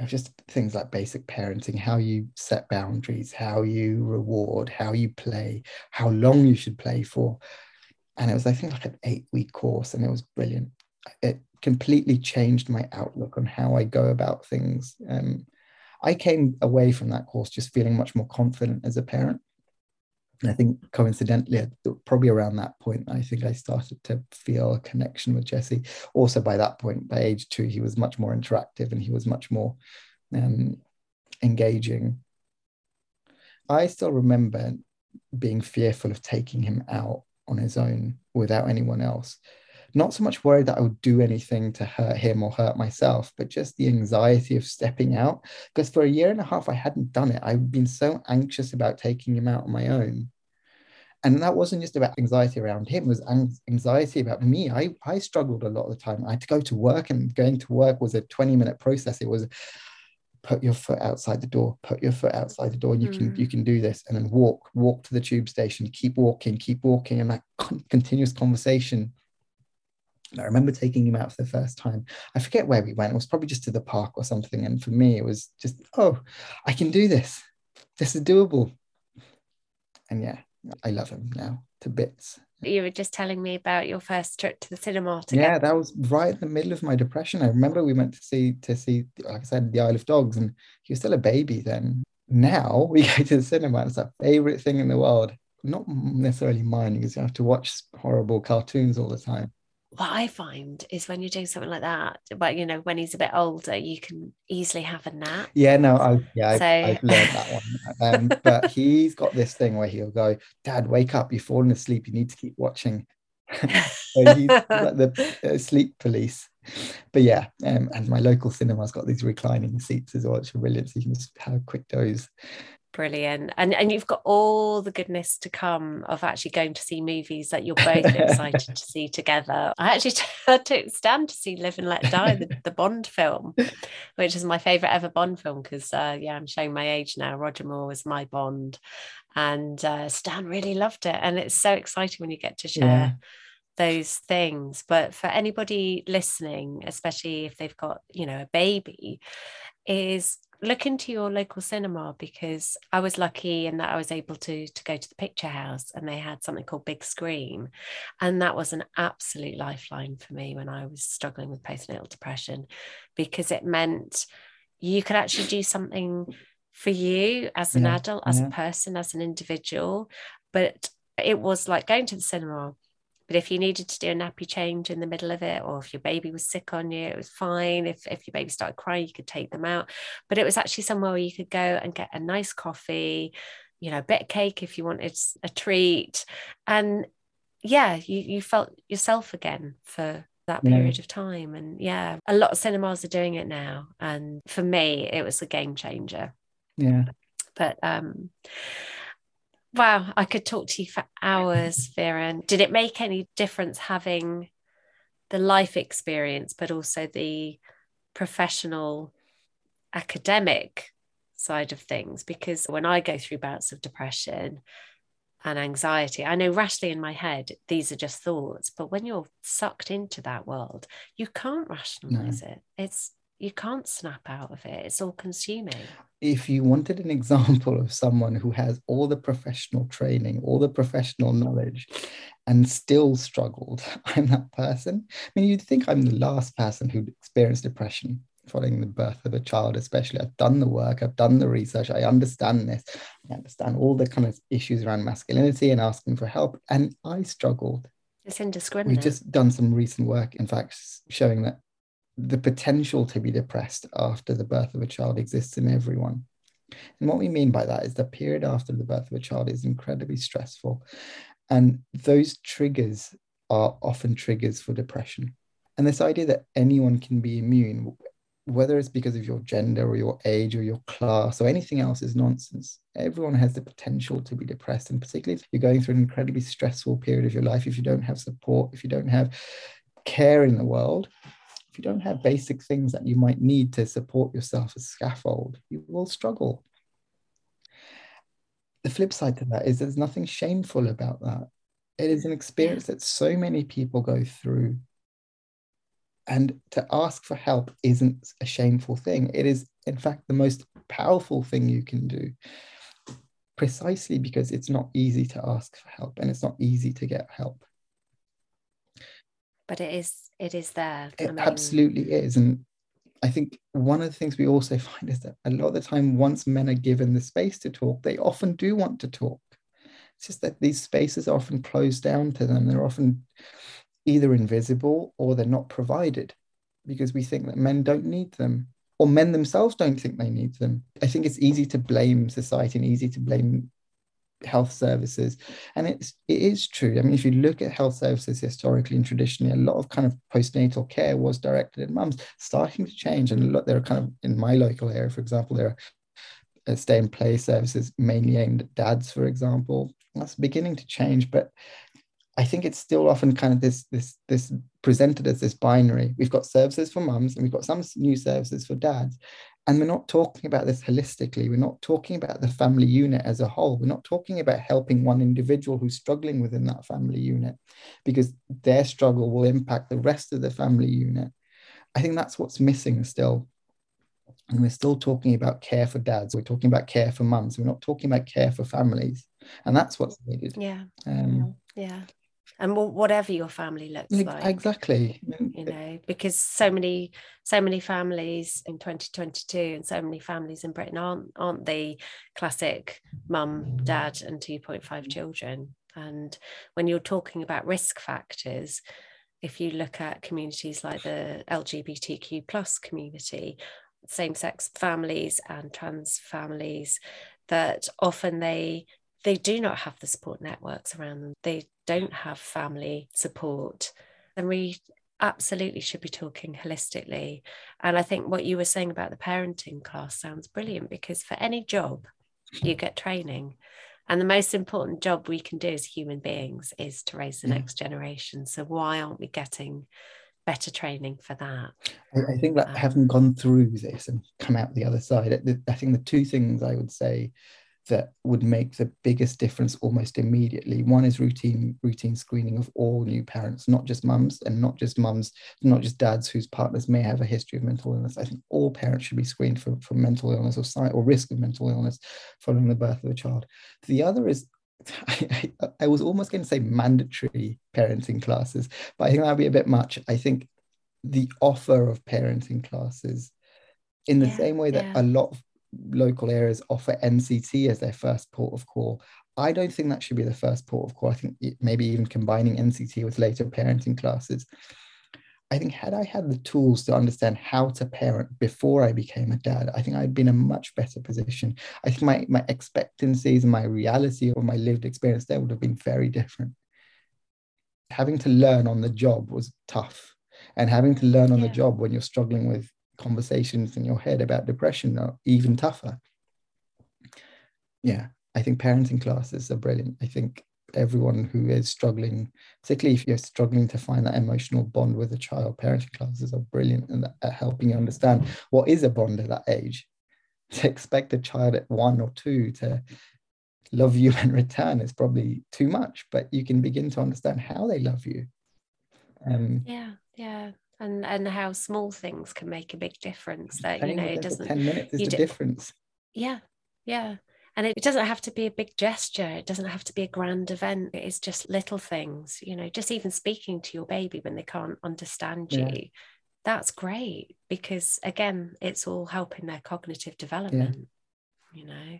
Just things like basic parenting, how you set boundaries, how you reward, how you play, how long you should play for. And it was, I think, like an eight week course, and it was brilliant. It completely changed my outlook on how I go about things. Um, I came away from that course just feeling much more confident as a parent. I think coincidentally, probably around that point, I think I started to feel a connection with Jesse. Also, by that point, by age two, he was much more interactive and he was much more um, engaging. I still remember being fearful of taking him out on his own without anyone else. Not so much worried that I would do anything to hurt him or hurt myself, but just the anxiety of stepping out. Because for a year and a half, I hadn't done it. I'd been so anxious about taking him out on my own. And that wasn't just about anxiety around him, it was anxiety about me. I, I struggled a lot of the time. I had to go to work, and going to work was a 20 minute process. It was put your foot outside the door put your foot outside the door and you mm. can you can do this and then walk walk to the tube station keep walking keep walking and that con- continuous conversation I remember taking him out for the first time. I forget where we went. It was probably just to the park or something. And for me, it was just, oh, I can do this. This is doable. And yeah, I love him now. to bits. You were just telling me about your first trip to the cinema together. Yeah, that was right in the middle of my depression. I remember we went to see to see, like I said, the Isle of Dogs, and he was still a baby then. Now we go to the cinema. It's our favorite thing in the world. Not necessarily mine because you have to watch horrible cartoons all the time what I find is when you're doing something like that, but you know, when he's a bit older, you can easily have a nap. Yeah, no, I yeah, so... I've, I've learned that one. Um, but he's got this thing where he'll go, "Dad, wake up! You've fallen asleep. You need to keep watching." so he's like the uh, sleep police. But yeah, um, and my local cinema's got these reclining seats as well, which are brilliant. So you can just have a quick doze. Brilliant. And and you've got all the goodness to come of actually going to see movies that you're both excited to see together. I actually took Stan to see Live and Let Die, the, the Bond film, which is my favourite ever Bond film because uh, yeah, I'm showing my age now. Roger Moore was my Bond. And uh, Stan really loved it. And it's so exciting when you get to share yeah those things but for anybody listening especially if they've got you know a baby is look into your local cinema because I was lucky in that I was able to to go to the picture house and they had something called Big Scream and that was an absolute lifeline for me when I was struggling with postnatal depression because it meant you could actually do something for you as an yeah, adult as yeah. a person as an individual but it was like going to the cinema but if you needed to do a nappy change in the middle of it, or if your baby was sick on you, it was fine. If, if your baby started crying, you could take them out. But it was actually somewhere where you could go and get a nice coffee, you know, a bit of cake if you wanted a treat. And yeah, you, you felt yourself again for that period yeah. of time. And yeah, a lot of cinemas are doing it now. And for me, it was a game changer. Yeah. But um Wow, I could talk to you for hours, Viren. Did it make any difference having the life experience, but also the professional academic side of things? Because when I go through bouts of depression and anxiety, I know rationally in my head, these are just thoughts, but when you're sucked into that world, you can't rationalize no. it. It's you can't snap out of it. It's all consuming. If you wanted an example of someone who has all the professional training, all the professional knowledge, and still struggled, I'm that person. I mean, you'd think I'm the last person who'd experienced depression following the birth of a child, especially. I've done the work, I've done the research, I understand this, I understand all the kind of issues around masculinity and asking for help. And I struggled. It's indiscriminate. We've just done some recent work, in fact, showing that the potential to be depressed after the birth of a child exists in everyone. And what we mean by that is the period after the birth of a child is incredibly stressful. And those triggers are often triggers for depression. And this idea that anyone can be immune, whether it's because of your gender or your age or your class or anything else, is nonsense. Everyone has the potential to be depressed. And particularly if you're going through an incredibly stressful period of your life, if you don't have support, if you don't have care in the world, if you don't have basic things that you might need to support yourself as scaffold, you will struggle. The flip side to that is there's nothing shameful about that. It is an experience that so many people go through. And to ask for help isn't a shameful thing. It is, in fact, the most powerful thing you can do, precisely because it's not easy to ask for help and it's not easy to get help but it is it is there it I mean... absolutely is and i think one of the things we also find is that a lot of the time once men are given the space to talk they often do want to talk it's just that these spaces are often closed down to them they're often either invisible or they're not provided because we think that men don't need them or men themselves don't think they need them. I think it's easy to blame society and easy to blame health services. And it's it is true. I mean if you look at health services historically and traditionally a lot of kind of postnatal care was directed at mums. Starting to change. And look there are kind of in my local area for example there are stay and play services mainly aimed at dads for example. That's beginning to change. But i think it's still often kind of this this this presented as this binary. We've got services for mums and we've got some new services for dads and we're not talking about this holistically. We're not talking about the family unit as a whole. We're not talking about helping one individual who's struggling within that family unit because their struggle will impact the rest of the family unit. I think that's what's missing still. And we're still talking about care for dads. We're talking about care for mums. We're not talking about care for families. and that's what's needed. Yeah. Um, yeah. And whatever your family looks like. exactly. you know because so many so many families in 2022 and so many families in britain aren't aren't the classic mum dad and 2.5 mm. children and when you're talking about risk factors if you look at communities like the lgbtq plus community same-sex families and trans families that often they they do not have the support networks around them they don't have family support then we absolutely should be talking holistically. And I think what you were saying about the parenting class sounds brilliant because for any job, you get training. And the most important job we can do as human beings is to raise the Yeah. next generation. So why aren't we getting better training for that? I, I think that Um, having gone through this and come out the other side, I- I think the two things I would say that would make the biggest difference almost immediately. One is routine routine screening of all new parents, not just mums and not just mums, not just dads whose partners may have a history of mental illness. I think all parents should be screened for, for mental illness or si- or risk of mental illness following the birth of a child. The other is I, I, I was almost going to say mandatory parenting classes, but I think that'd be a bit much. I think the offer of parenting classes in the Yeah, same way that yeah. a lot of local areas offer NCT as their first port of call. I don't think that should be the first port of call. I think maybe even combining NCT with later parenting classes. I think had I had the tools to understand how to parent before I became a dad, I think I'd be in a much better position. I think my, my expectancies and my reality or my lived experience there would have been very different. Having to learn on the job was tough. And having to learn on the job when you're struggling with conversations in your head about depression are even tougher. Yeah, I think parenting classes are brilliant. I think everyone who is struggling, particularly if you're struggling to find that emotional bond with a child, parenting classes are brilliant and at helping you understand what is a bond at that age. To expect a child at one or two to love you in return is probably too much, but you can begin to understand how they love you. Um, Yeah, yeah. And and how small things can make a big difference. That you know it doesn't 10 minutes is the difference. Yeah, yeah. And it doesn't have to be a big gesture. It doesn't have to be a grand event. It's just little things, you know, just even speaking to your baby when they can't understand Yeah. you. That's great because, again, it's all helping their cognitive development, you know.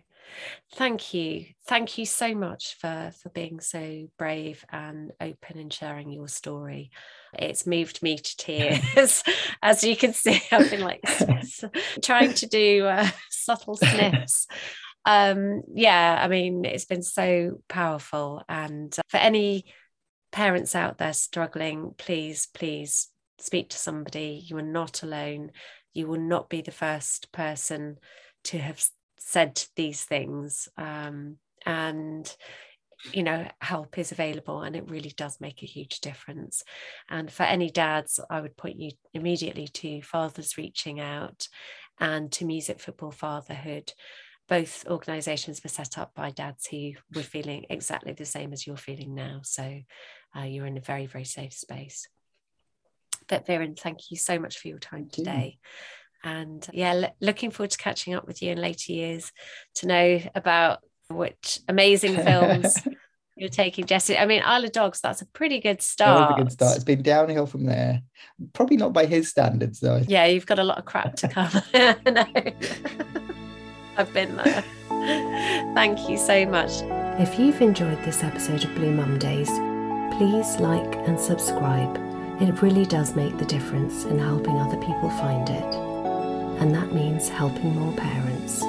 Thank you. Thank you so much for, for being so brave and open and sharing your story. It's moved me to tears. As you can see, I've been like trying to do uh, subtle sniffs um yeah i mean it's been so powerful and uh, for any parents out there struggling please please speak to somebody you are not alone you will not be the first person to have said these things um and you know help is available and it really does make a huge difference and for any dads i would point you immediately to fathers reaching out and to music football fatherhood both organizations were set up by dads who were feeling exactly the same as you're feeling now. So uh, you're in a very, very safe space. But Viren, thank you so much for your time you. Today. And yeah, l- looking forward to catching up with you in later years to know about which amazing films you're taking, Jesse. I mean, Isle of Dogs, that's a pretty good start. was a good start. It's been downhill from there. Probably not by his standards, though. Yeah, you've got a lot of crap to come. no. I've been there. Thank you so much. If you've enjoyed this episode of Blue Mum Days, please like and subscribe. It really does make the difference in helping other people find it. And that means helping more parents.